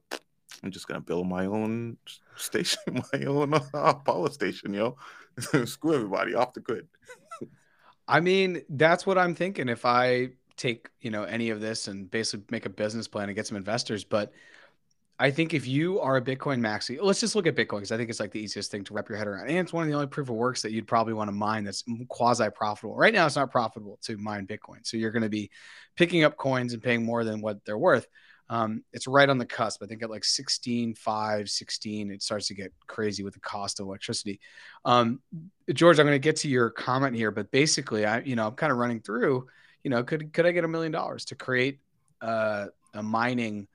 I'm just gonna build my own station, my own uh, power station, yo. Screw everybody off the grid. I mean, that's what I'm thinking. If I take, you know, any of this and basically make a business plan and get some investors, but I think if you are a Bitcoin maxi, let's just look at Bitcoin because I think it's like the easiest thing to wrap your head around. And it's one of the only proof of works that you'd probably want to mine that's quasi profitable. Right now, it's not profitable to mine Bitcoin. So you're going to be picking up coins and paying more than what they're worth. Um, it's right on the cusp. I think at like 16, 5, 16, it starts to get crazy with the cost of electricity. Um, George, I'm going to get to your comment here, but basically, I, you know, I'm kind of running through, you know, could, could I get a million dollars to create uh, a mining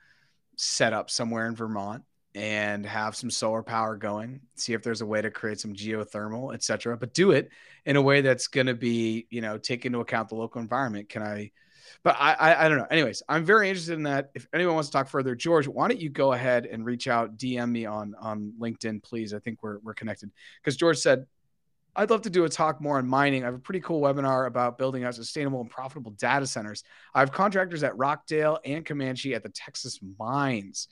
setup somewhere in Vermont and have some solar power going, see if there's a way to create some geothermal, et cetera, but do it in a way that's going to be, you know, take into account the local environment. Can I, but I, I, I don't know. Anyways, I'm very interested in that. If anyone wants to talk further, George, why don't you go ahead and reach out, DM me on on LinkedIn, please. I think we're we're connected because George said. I'd love to do a talk more on mining. I have a pretty cool webinar about building out sustainable and profitable data centers. I have contractors at Rockdale and Comanche at the Texas mines.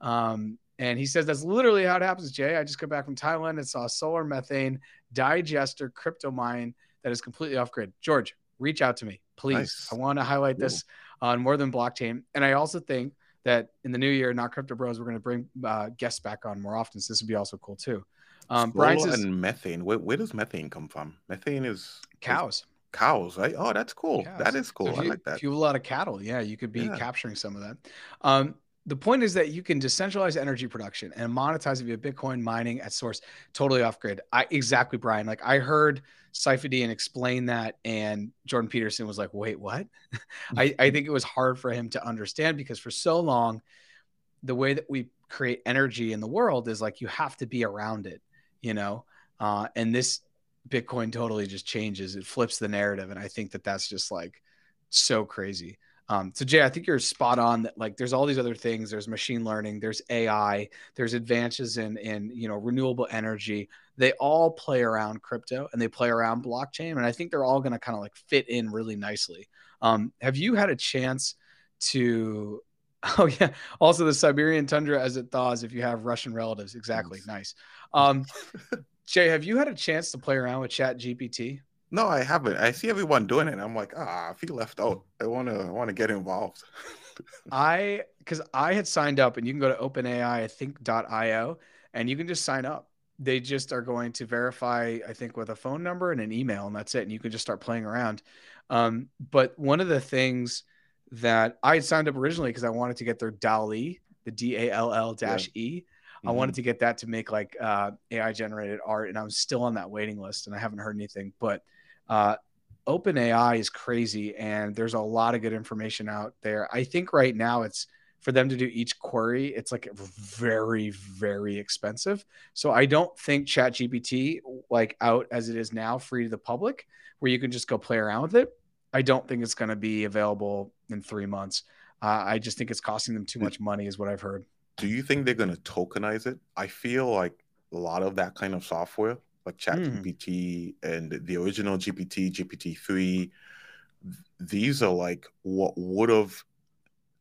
Um, and he says that's literally how it happens, Jay. I just got back from Thailand and saw a solar methane digester crypto mine that is completely off grid. George, reach out to me, please. Nice. I want to highlight cool. this on more than blockchain. And I also think that in the new year, not crypto bros, we're going to bring uh, guests back on more often. So this would be also cool too. Um, Brian says, and methane. Where, where, does methane come from? Methane is cows. Is cows, right? Oh, that's cool. Cows. That is cool. So I like that. Fuel a lot of cattle. Yeah, you could be yeah. capturing some of that. Um, the point is that you can decentralize energy production and monetize it via Bitcoin mining at source, totally off grid. I exactly, Brian. Like I heard Saifedean explain that, and Jordan Peterson was like, "Wait, what?" I, I think it was hard for him to understand because for so long, the way that we create energy in the world is like you have to be around it, you know. Uh, and this Bitcoin totally just changes; it flips the narrative, and I think that that's just like so crazy. Um, so Jay, I think you're spot on that like there's all these other things. There's machine learning, there's AI, there's advances in in you know renewable energy. They all play around crypto and they play around blockchain, and I think they're all going to kind of like fit in really nicely. Um, have you had a chance to Oh yeah. Also, the Siberian tundra as it thaws. If you have Russian relatives, exactly. Nice. Um, Jay, have you had a chance to play around with Chat GPT? No, I haven't. I see everyone doing it. I'm like, ah, I feel left out. I want to. I want to get involved. I because I had signed up, and you can go to OpenAI, I think .io, and you can just sign up. They just are going to verify, I think, with a phone number and an email, and that's it. And you can just start playing around. Um, but one of the things that I had signed up originally because I wanted to get their DALL-E, the D A L L dash E. Mm-hmm. Wanted to get that to make like uh, AI generated art, and I'm still on that waiting list, and I haven't heard anything. But uh, OpenAI is crazy, and there's a lot of good information out there. I think right now it's for them to do each query, it's like very, very expensive. So I don't think ChatGPT, like out as it is now, free to the public, where you can just go play around with it. I don't think it's going to be available in three months. Uh, I just think it's costing them too much money, is what I've heard. Do you think they're going to tokenize it? I feel like a lot of that kind of software, like ChatGPT mm. and the original GPT, GPT 3, these are like what would have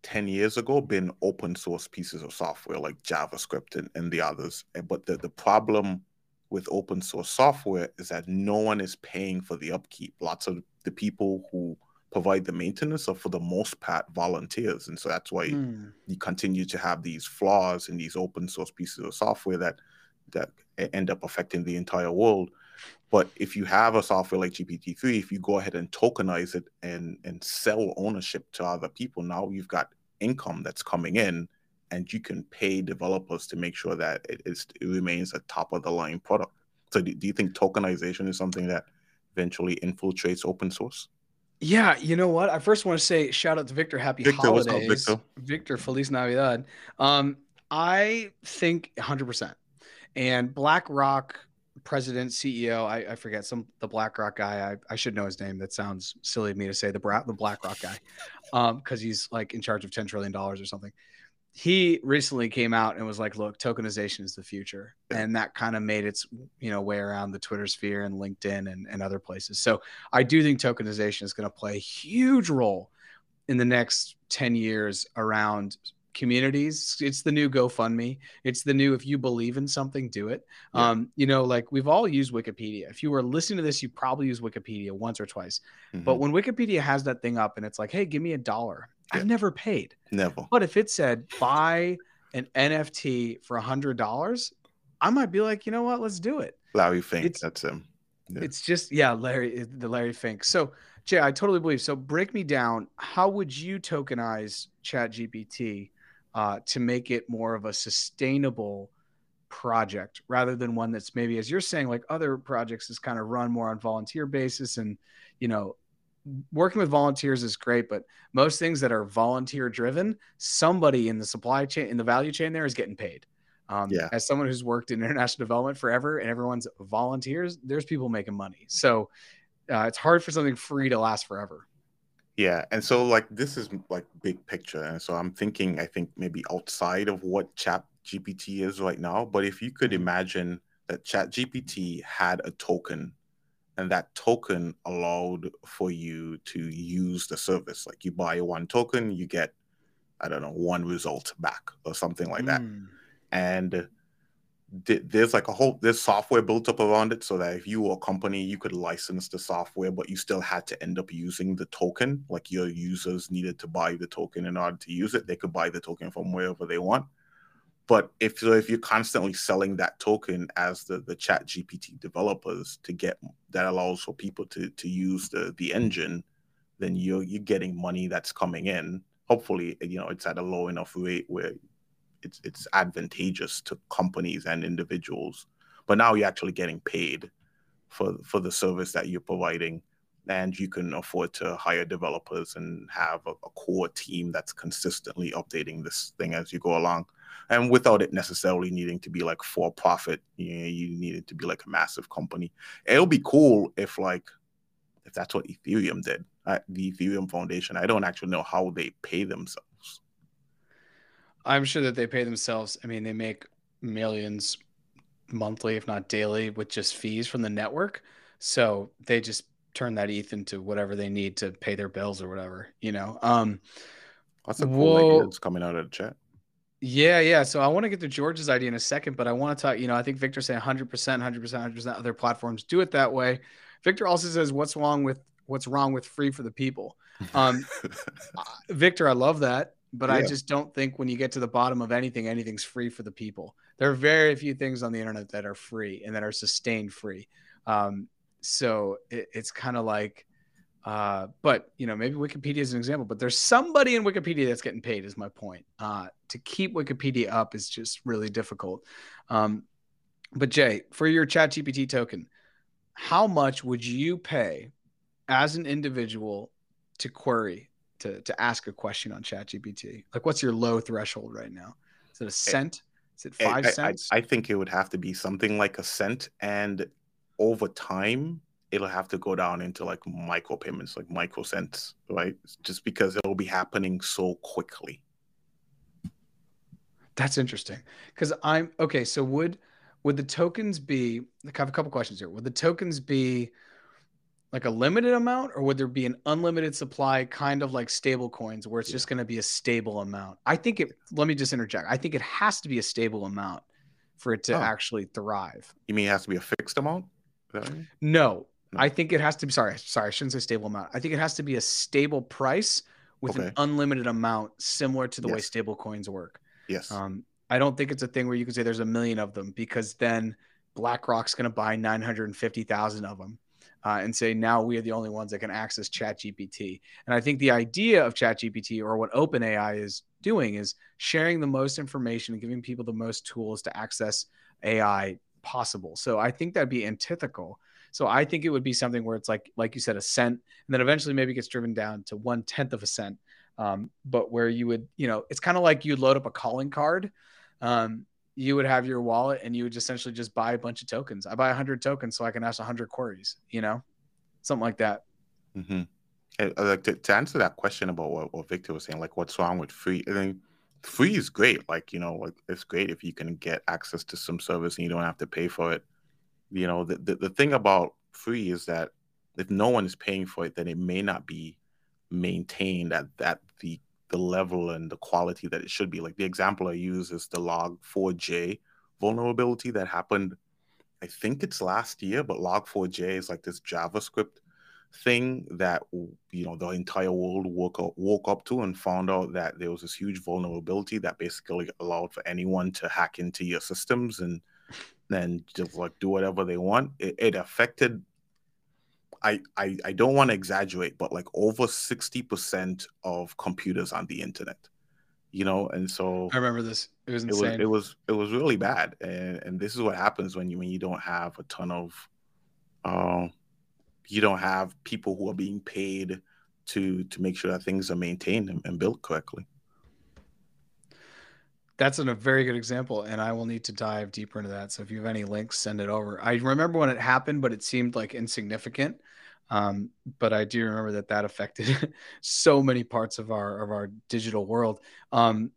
10 years ago been open source pieces of software like JavaScript and, and the others. But the, the problem with open source software is that no one is paying for the upkeep. Lots of the people who provide the maintenance are for the most part volunteers. And so that's why mm. you continue to have these flaws in these open source pieces of software that that end up affecting the entire world. But if you have a software like GPT-3, if you go ahead and tokenize it and and sell ownership to other people, now you've got income that's coming in, and you can pay developers to make sure that it, is, it remains a top of the line product. So do, do you think tokenization is something that eventually infiltrates open source? Yeah, you know what? I first want to say shout out to Victor. Happy Victor, holidays, Victor? Victor, Feliz Navidad. Um, I think 100. percent And BlackRock president, CEO, I, I, forget some the BlackRock guy. I, I should know his name. That sounds silly of me to say the Bra- the BlackRock guy, um, because he's like in charge of ten trillion dollars or something. He recently came out and was like, "Look, tokenization is the future," and that kind of made its you know way around the Twitter sphere and LinkedIn and, and other places. So I do think tokenization is going to play a huge role in the next ten years around communities. It's the new gofundme. It's the new if you believe in something do it. Yeah. um you know like we've all used wikipedia. If you were listening to this you probably use wikipedia once or twice. Mm-hmm. but when wikipedia has that thing up and it's like hey give me a dollar yeah. i've never paid. Never. But if it said buy an nft for a hundred dollars i might be like you know what? Let's do it. Larry fink it's, that's him. Yeah. it's just yeah larry the larry fink. So jay i totally believe. So break me down. How would you tokenize chat gpt uh, to make it more of a sustainable project rather than one that's maybe as you're saying like other projects is kind of run more on volunteer basis and you know working with volunteers is great but most things that are volunteer driven somebody in the supply chain in the value chain there is getting paid. Um, yeah. as someone who's worked in international development forever and everyone's volunteers there's people making money. So uh, it's hard for something free to last forever yeah, and so like this is like big picture, and so I'm thinking, I think maybe outside of what Chat GPT is right now. But if you could mm-hmm. imagine that Chat GPT had a token, and that token allowed for you to use the service, like you buy one token, you get, I don't know, one result back or something like that, mm. and there's like a whole there's software built up around it so that if you were a company you could license the software but you still had to end up using the token. Like your users needed to buy the token in order to use it. They could buy the token from wherever they want. But if so if you're constantly selling that token as the the chat gpt developers to get that allows for people to to use the the engine then you're you're getting money that's coming in. Hopefully you know it's at a low enough rate where it's it's advantageous to companies and individuals. But now you're actually getting paid for for the service that you're providing, and you can afford to hire developers and have a, a core team that's consistently updating this thing as you go along, and without it necessarily needing to be like for profit. You know, you need it to be like a massive company. It'll be cool if like if that's what Ethereum did. Uh, the Ethereum Foundation. I don't actually know how they pay themselves I'm sure that they pay themselves. I mean, they make millions monthly, if not daily, with just fees from the network. So they just turn that ETH into whatever they need to pay their bills or whatever, you know. Um, That's a cool Whoa. idea that's coming out of the chat. Yeah, yeah. So I want to get to George's idea in a second, but I want to talk. You know, I think Victor saying 100%, 100%, 100%. Other platforms do it that way. Victor also says, "What's wrong with what's wrong with free for the people?" Um, Victor, I love that, but I just don't think when you get to the bottom of anything, anything's free for the people. There are very few things on the internet that are free and that are sustained free. Um, so it, it's kind of like, uh, but you know, maybe Wikipedia is an example. But there's somebody in Wikipedia that's getting paid. Is my point. Uh, to keep Wikipedia up is just really difficult. Um, but Jay, for your ChatGPT token, how much would you pay as an individual to query to to ask a question on ChatGPT? Like, what's your low threshold right now? Is it a eh, cent? Is it eh, five I, I, cents? I think it would have to be something like a cent, and over time, it'll have to go down into like micro payments, like micro cents, right? Just because it'll be happening so quickly. That's interesting because I'm okay. So would would the tokens be? I have a couple questions here. Would the tokens be like a limited amount, or would there be an unlimited supply, kind of like stable coins, where it's just going to be a stable amount? I think it. Let me just interject. I think it has to be a stable amount for it to Oh. actually thrive. You mean it has to be a fixed amount? Is that what you mean? No, No. I think it has to be. Sorry, sorry, I shouldn't say stable amount. I think it has to be a stable price with an unlimited amount, similar to the way stable coins work. Yes. Um, I don't think it's a thing where you can say there's a million of them because then BlackRock's going to buy 950,000 of them uh, and say now we are the only ones that can access ChatGPT. And I think the idea of ChatGPT or what OpenAI is doing is sharing the most information and giving people the most tools to access AI possible. So I think that'd be antithetical. So I think it would be something where it's like, like you said, a cent, and then eventually maybe gets driven down to one tenth of a cent. Um, but where you would, you know, it's kind of like you'd load up a calling card. Um, you would have your wallet and you would essentially just buy a bunch of tokens. I buy 100 tokens so I can ask 100 queries, you know, something like that. Mm-hmm. Like to, to answer that question about what, what Victor was saying, like what's wrong with free? I mean, free is great. Like you know, like it's great if you can get access to some service and you don't have to pay for it. You know, the the, the thing about free is that if no one is paying for it, then it may not be maintained at that the the level and the quality that it should be. Like the example I use is the log4j vulnerability that happened. I think it's last year, but log4j is like this JavaScript thing that you know the entire world woke up woke up to and found out that there was this huge vulnerability that basically allowed for anyone to hack into your systems and then just like do whatever they want. It, it affected. I, I I don't want to exaggerate, but like over sixty percent of computers on the internet, you know, and so I remember this. It was it was insane. it was it was really bad and and this is what happens when you when you don't have a ton of um you don't have people who are being paid to to make sure that things are maintained and, and built correctly That's an, a very good example, and I will need to dive deeper into that. So if you have any links, send it over. I remember when it happened, but it seemed like insignificant. Um, but I do remember that that affected so many parts of our of our digital world. Um,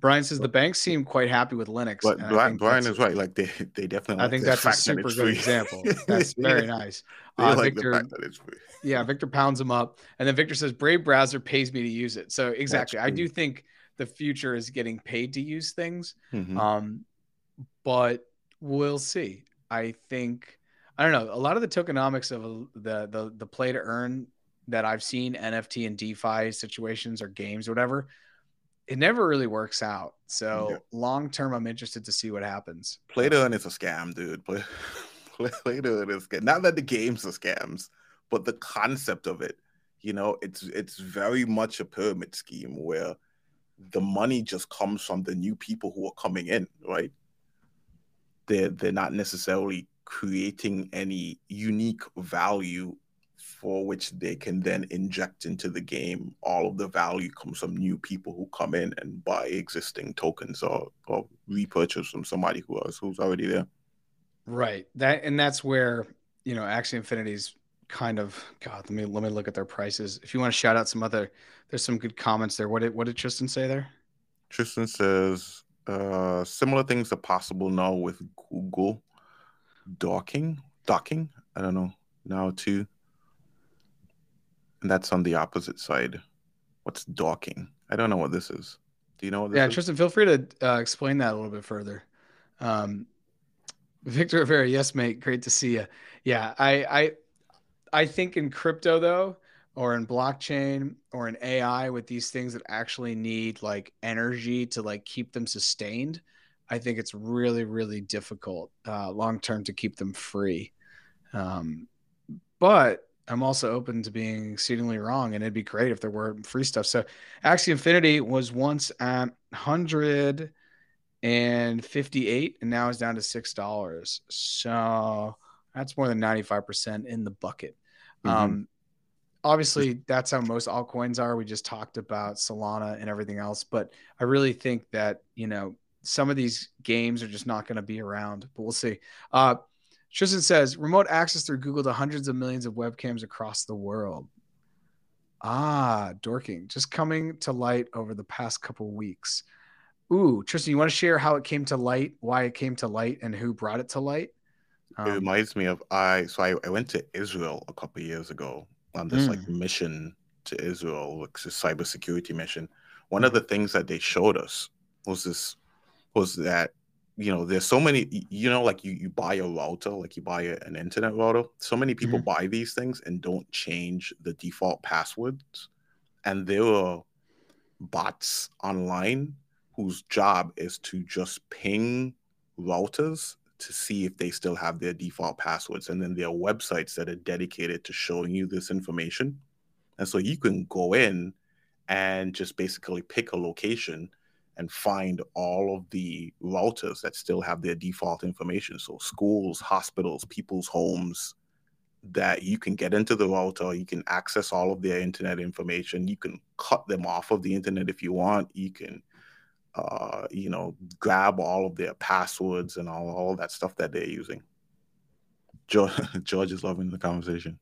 Brian says the banks seem quite happy with Linux. but Brian, Brian is right like they they definitely I think that's a fact that super good example. That's very nice. Uh, like Victor- the fact that it's yeah, Victor pounds them up, and then Victor says Brave browser pays me to use it. So exactly, I do think the future is getting paid to use things. Mhm. Um, but we'll see. I think I don't know. A lot of the tokenomics of the the the play to earn that I've seen NFT and DeFi situations or games or whatever, it never really works out. So Yeah. long term, I'm interested to see what happens. play to earn is a scam dude play, play, play to earn is scam. not that the games are scams but the concept of it you know it's it's very much a pyramid scheme where the money just comes from the new people who are coming in right they're they're not necessarily creating any unique value for which they can then inject into the game all of the value comes from new people who come in and buy existing tokens or or repurchase from somebody who else who's already there Right. That and that's where you know Axie Infinity's kind of God. Let me let me look at their prices. If you want to shout out some other, there's some good comments there. What did what did Tristan say there? Tristan says uh, similar things are possible now with Google docking. Docking, I don't know now too, and that's on the opposite side. What's docking I don't know what this is. Do you know what this yeah, is? Tristan, feel free to uh, explain that a little bit further. Um, Victor Rivera, yes, mate, great to see you. Yeah, I, I, I think in crypto though, or in blockchain, or in AI, with these things that actually need like energy to like keep them sustained, I think it's really, really difficult uh, long term to keep them free. Um, but I'm also open to being exceedingly wrong, and it'd be great if there were free stuff. So, Axie Infinity was once at 158, and now is down to six dollars. So that's more than 95 percent in the bucket. Mm-hmm. Um, obviously, that's how most altcoins are. We just talked about Solana and everything else, but I really think that you know some of these games are just not going to be around. But we'll see. Uh, Tristan says remote access through Google to hundreds of millions of webcams across the world. Ah, dorking. Just coming to light over the past couple weeks. Ooh, Tristan, you want to share how it came to light, why it came to light, and who brought it to light? Um, it reminds me of I. So I, I went to Israel a couple years ago on this mm. like mission to Israel, like a cybersecurity mission. One of the things that they showed us was this was that you know there's so many you know like you, you buy a router like you buy a, an internet router so many people mm-hmm. buy these things and don't change the default passwords. And there are bots online whose job is to just ping routers to see if they still have their default passwords. And then there are websites that are dedicated to showing you this information. And so you can go in and just basically pick a location and find all of the routers that still have their default information. So schools, hospitals, people's homes that you can get into the router, you can access all of their internet information, you can cut them off of the internet if you want, you can uh, you know, grab all of their passwords and all, all that stuff that they're using. George, George is loving the conversation.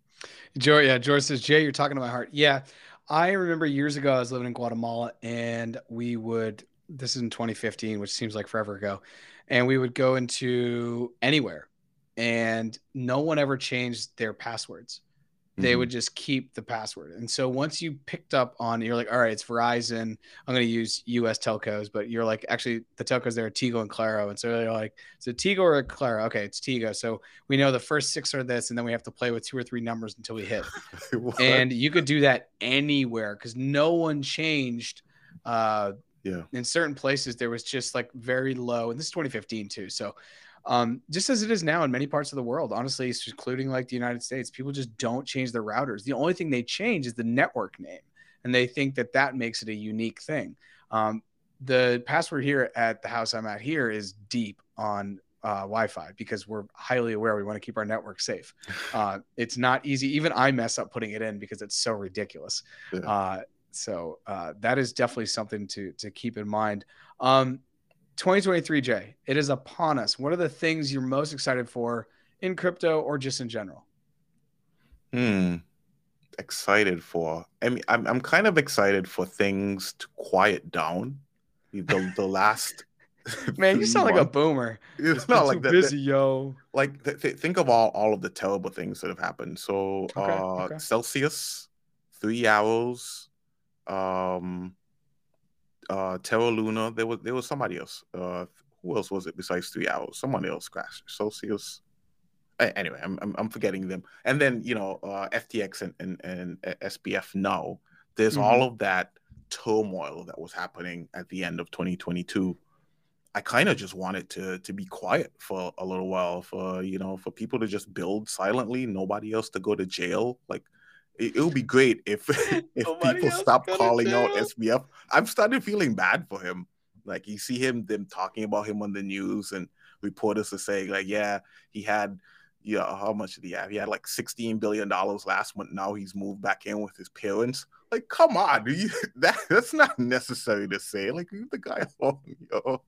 George, yeah, George says, Jay, you're talking to my heart. Yeah. I remember years ago I was living in Guatemala and we would this is in 2015, which seems like forever ago. And we would go into anywhere and no one ever changed their passwords. They mm-hmm. would just keep the password. And so once you picked up on, you're like, all right, it's Verizon. I'm going to use US telcos, but you're like, actually, the telcos there are Tigo and Claro. And so they're like, so Tigo or Claro? Okay, it's Tigo. So we know the first six are this, and then we have to play with two or three numbers until we hit. and you could do that anywhere because no one changed uh, yeah. In certain places, there was just like very low, and this is 2015 too. So, um, just as it is now in many parts of the world, honestly, including like the United States, people just don't change their routers. The only thing they change is the network name, and they think that that makes it a unique thing. Um, the password here at the house I'm at here is deep on uh, Wi-Fi because we're highly aware we want to keep our network safe. Uh, it's not easy. Even I mess up putting it in because it's so ridiculous. Yeah. Uh, so uh, that is definitely something to to keep in mind. Um, 2023, Jay, it is upon us. What are the things you're most excited for in crypto or just in general? Hmm. Excited for. I mean, I'm I'm kind of excited for things to quiet down. The the last. Man, you sound like a boomer. It's not like that, busy, yo. Like th- th- think of all all of the terrible things that have happened. So, okay, uh, okay. Celsius, Three Arrows, um, uh, Terra Luna. There was there was somebody else. Uh, who else was it besides Three Arrows? Someone else crashed. Celsius. Anyway, I'm, I'm, I'm forgetting them. And then you know uh, FTX and, and and SBF. Now there's mm-hmm. all of that turmoil that was happening at the end of 2022. I kind of just wanted to to be quiet for a little while, for you know, for people to just build silently, nobody else to go to jail. Like it, it would be great if if people stop calling out SBF. I'm starting feeling bad for him. Like you see him them talking about him on the news and reporters are saying like, yeah, he had yeah, you know, how much did he have? He had like sixteen billion dollars last month. Now he's moved back in with his parents. Like, come on, you, that that's not necessary to say. Like, leave the guy alone, yo.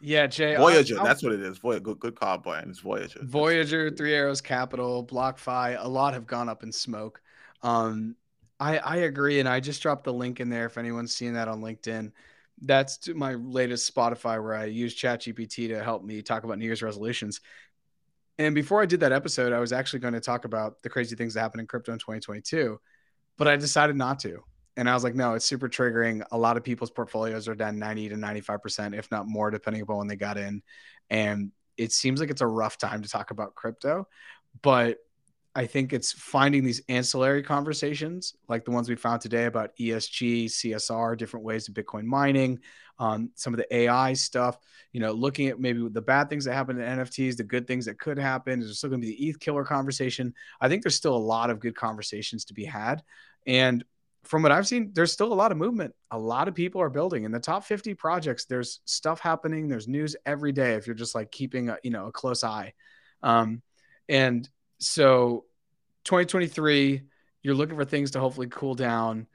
Yeah, Jay. Voyager. I'll, that's what it is. Voyager. Good, good call, boy. And It's Voyager. Voyager, Three Arrows Capital, BlockFi. A lot have gone up in smoke. Um, I I agree, and I just dropped the link in there if anyone's seeing that on LinkedIn. That's my latest Spotify where I use ChatGPT to help me talk about New Year's resolutions. And before I did that episode, I was actually going to talk about the crazy things that happened in crypto in 2022, but I decided not to. And I was like, no, it's super triggering. A lot of people's portfolios are down 90 to 95%, if not more, depending upon when they got in. And it seems like it's a rough time to talk about crypto, but I think it's finding these ancillary conversations like the ones we found today about ESG, CSR, different ways of Bitcoin mining, um, some of the AI stuff, you know, looking at maybe the bad things that happen in NFTs, the good things that could happen. Is there still going to be the ETH killer conversation? I think there's still a lot of good conversations to be had. And from what I've seen, there's still a lot of movement. A lot of people are building in the top 50 projects. There's stuff happening. There's news every day. If you're just like keeping a, you know, a close eye. Um, and so 2023, you're looking for things to hopefully cool down.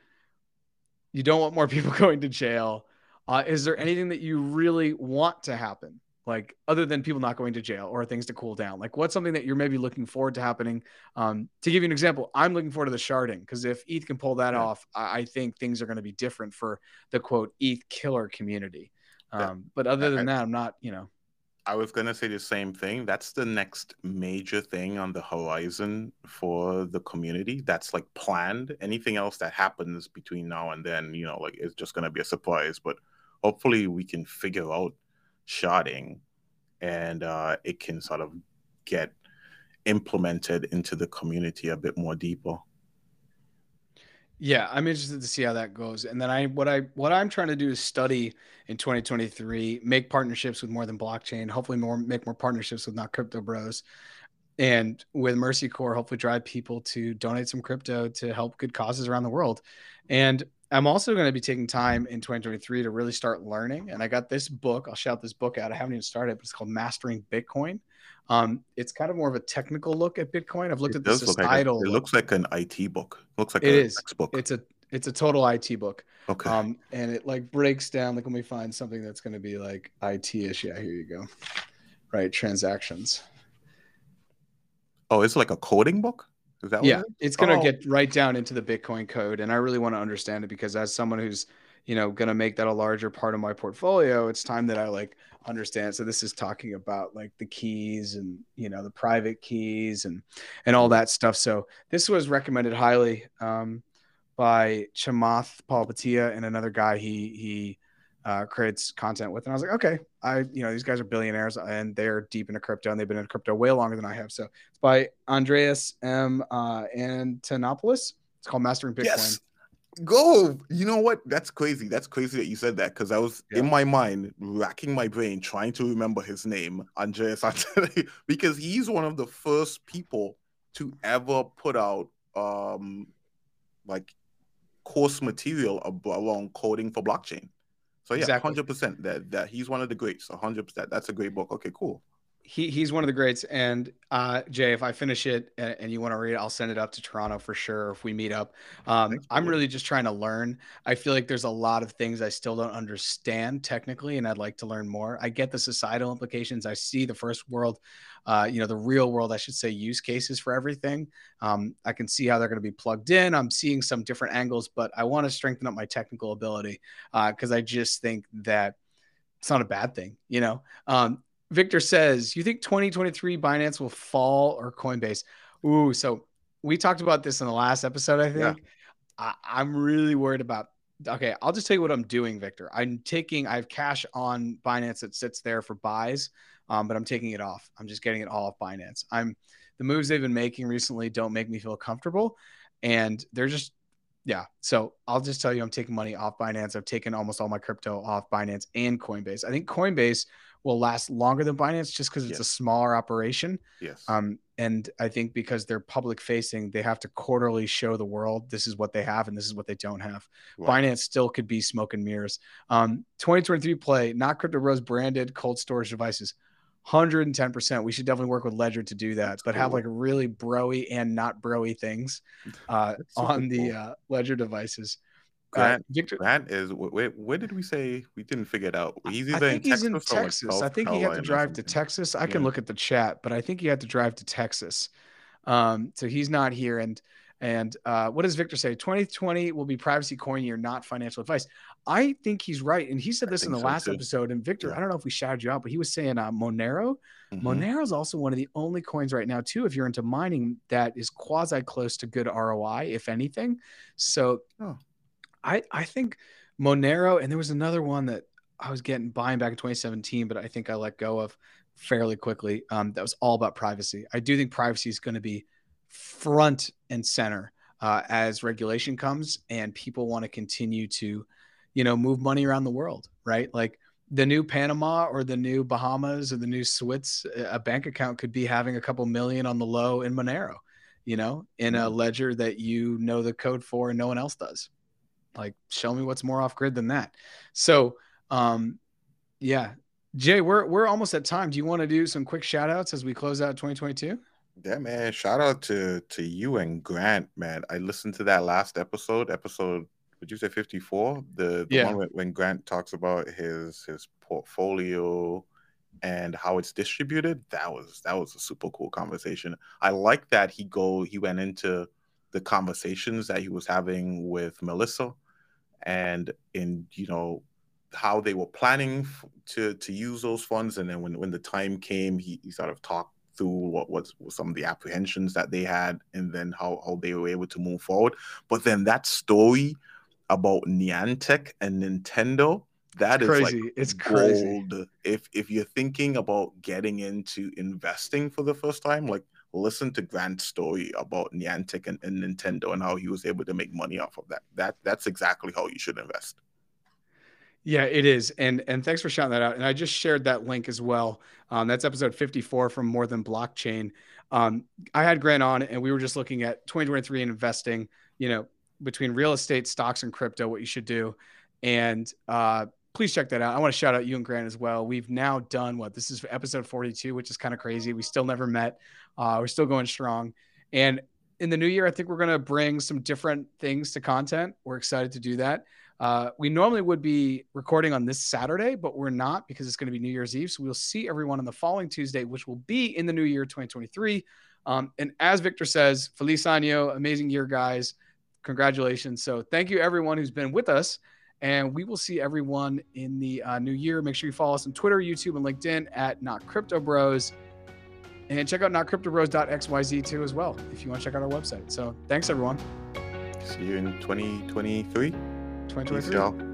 You don't want more people going to jail. Uh, is there anything that you really want to happen? Like other than people not going to jail or things to cool down, like what's something that you're maybe looking forward to happening? Um, to give you an example, I'm looking forward to the sharding because if ETH can pull that yeah. off, I, I, think things are going to be different for the quote ETH killer community. Um, yeah. But other than that, I'm not, you know. I was going to say the same thing. That's the next major thing on the horizon for the community. That's like planned. Anything else that happens between now and then, you know, like it's just going to be a surprise. But hopefully we can figure out sharding and uh, it can sort of get implemented into the community a bit more deeper. Yeah, I'm interested to see how that goes. And then I what I what I'm trying to do is study in 2023, make partnerships with more than blockchain, hopefully more make more partnerships with not crypto bros. And with Mercy Corps, hopefully drive people to donate some crypto to help good causes around the world. And I'm also going to be taking time in 2023 to really start learning. And I got this book. I'll shout this book out. I haven't even started, but it's called Mastering Bitcoin. Um, it's kind of more of a technical look at Bitcoin. I've looked it at the societal. Like a, it looks like an IT book. It looks like it is. Book. It's a it's a total IT book. Okay. Um, and it like breaks down. Like when we find something that's going to be like IT-ish. Yeah, here you go. Right, transactions. Oh, it's like a coding book. Is that yeah? It is? It's going to oh. get right down into the Bitcoin code, and I really want to understand it because as someone who's you know going to make that a larger part of my portfolio, it's time that I like understand. So this is talking about like the keys and you know the private keys and and all that stuff. So this was recommended highly um, by Chamath Palihapitiya and another guy he he uh, creates content with. And I was like, okay, I you know these guys are billionaires and they're deep into crypto and they've been in crypto way longer than I have. So it's by Andreas M. Uh, Antonopoulos. It's called Mastering Bitcoin. Yes go. You know what? That's crazy. That's crazy that you said that because I was yeah. in my mind racking my brain trying to remember his name, Andreas Anthony, because he's one of the first people to ever put out um like course material along coding for blockchain. So yeah, hundred percent that that he's one of the greats. hundred percent. That's a great book. Okay, cool he he's one of the greats. And uh, Jay, if I finish it and, and, you want to read it, I'll send it up to Toronto for sure. If we meet up, um, I'm really just trying to learn. I feel like there's a lot of things I still don't understand technically, and I'd like to learn more. I get the societal implications. I see the first world, uh, you know, the real world, I should say, use cases for everything. Um, I can see how they're going to be plugged in. I'm seeing some different angles, but I want to strengthen up my technical ability because uh, I just think that it's not a bad thing, you know. Um, Victor says, "You think 2023 Binance will fall or Coinbase?" Ooh, so we talked about this in the last episode. I think yeah. I, am really worried about. Okay, I'll just tell you what I'm doing, Victor. I'm taking. I have cash on Binance that sits there for buys, um, but I'm taking it off. I'm just getting it all off Binance. I'm the moves they've been making recently don't make me feel comfortable, and they're just yeah. So I'll just tell you, I'm taking money off Binance. I've taken almost all my crypto off Binance and Coinbase. I think Coinbase will last longer than Binance just because it's yes. a smaller operation. Yes. Um, and I think because they're public facing, they have to quarterly show the world this is what they have and this is what they don't have. Wow. Binance still could be smoke and mirrors. Um, 2023 play, not Crypto Bros branded cold storage devices. 110%. We should definitely work with Ledger to do that, That's but cool. have like really broy and not broy things uh, on the uh, Ledger devices. Grant, uh, Victor, Grant is where, where did we say we didn't figure it out? He's either I think in he's Texas in Texas. Like I think he had to drive to Texas. I yeah. can look at the chat, but I think he had to drive to Texas. Um, so he's not here. And and uh, what does Victor say? 2020 will be privacy coin year, not financial advice. I think he's right, and he said this in the so last too. episode. And Victor, yeah. I don't know if we shouted you out, but he was saying uh, Monero. Mm-hmm. Monero is also one of the only coins right now, too, if you're into mining, that is quasi close to good ROI, if anything. So. Oh I I think Monero, and there was another one that I was getting buying back in 2017, but I think I let go of fairly quickly. Um, that was all about privacy. I do think privacy is going to be front and center uh, as regulation comes and people want to continue to, you know, move money around the world, right? Like the new Panama or the new Bahamas or the new Swiss, a bank account could be having a couple million on the low in Monero, you know, in a mm-hmm. ledger that you know the code for and no one else does. Like, show me what's more off grid than that. So, um, yeah, Jay, we're we're almost at time. Do you want to do some quick shout outs as we close out 2022? Yeah, man. Shout out to to you and Grant, man. I listened to that last episode, episode would you say 54? The, the yeah. one when Grant talks about his his portfolio and how it's distributed. That was that was a super cool conversation. I like that he go he went into the conversations that he was having with Melissa and in you know how they were planning to to use those funds and then when when the time came he, he sort of talked through what was, some of the apprehensions that they had and then how, how they were able to move forward but then that story about Niantic and Nintendo. That it's is crazy. like it's crazy. If if you're thinking about getting into investing for the first time, like listen to Grant's story about Niantic and, and Nintendo and how he was able to make money off of that. That that's exactly how you should invest. Yeah, it is, and and thanks for shouting that out. And I just shared that link as well. Um, that's episode 54 from More Than Blockchain. Um, I had Grant on, and we were just looking at 2023 and investing. You know, between real estate, stocks, and crypto, what you should do. And uh, please check that out. I want to shout out you and Grant as well. We've now done what this is episode 42, which is kind of crazy. We still never met. Uh, we're still going strong. And in the new year, I think we're going to bring some different things to content. We're excited to do that. Uh, we normally would be recording on this Saturday, but we're not because it's going to be New Year's Eve. So we'll see everyone on the following Tuesday, which will be in the new year 2023. Um, and as Victor says, Feliz Año, amazing year, guys congratulations. So thank you everyone who's been with us. And we will see everyone in the uh, new year. Make sure you follow us on Twitter, YouTube, and LinkedIn at Not Crypto Bros. And check out notcryptobros.xyz too as well if you want to check out our website. So thanks everyone. See you in 2023. 2023.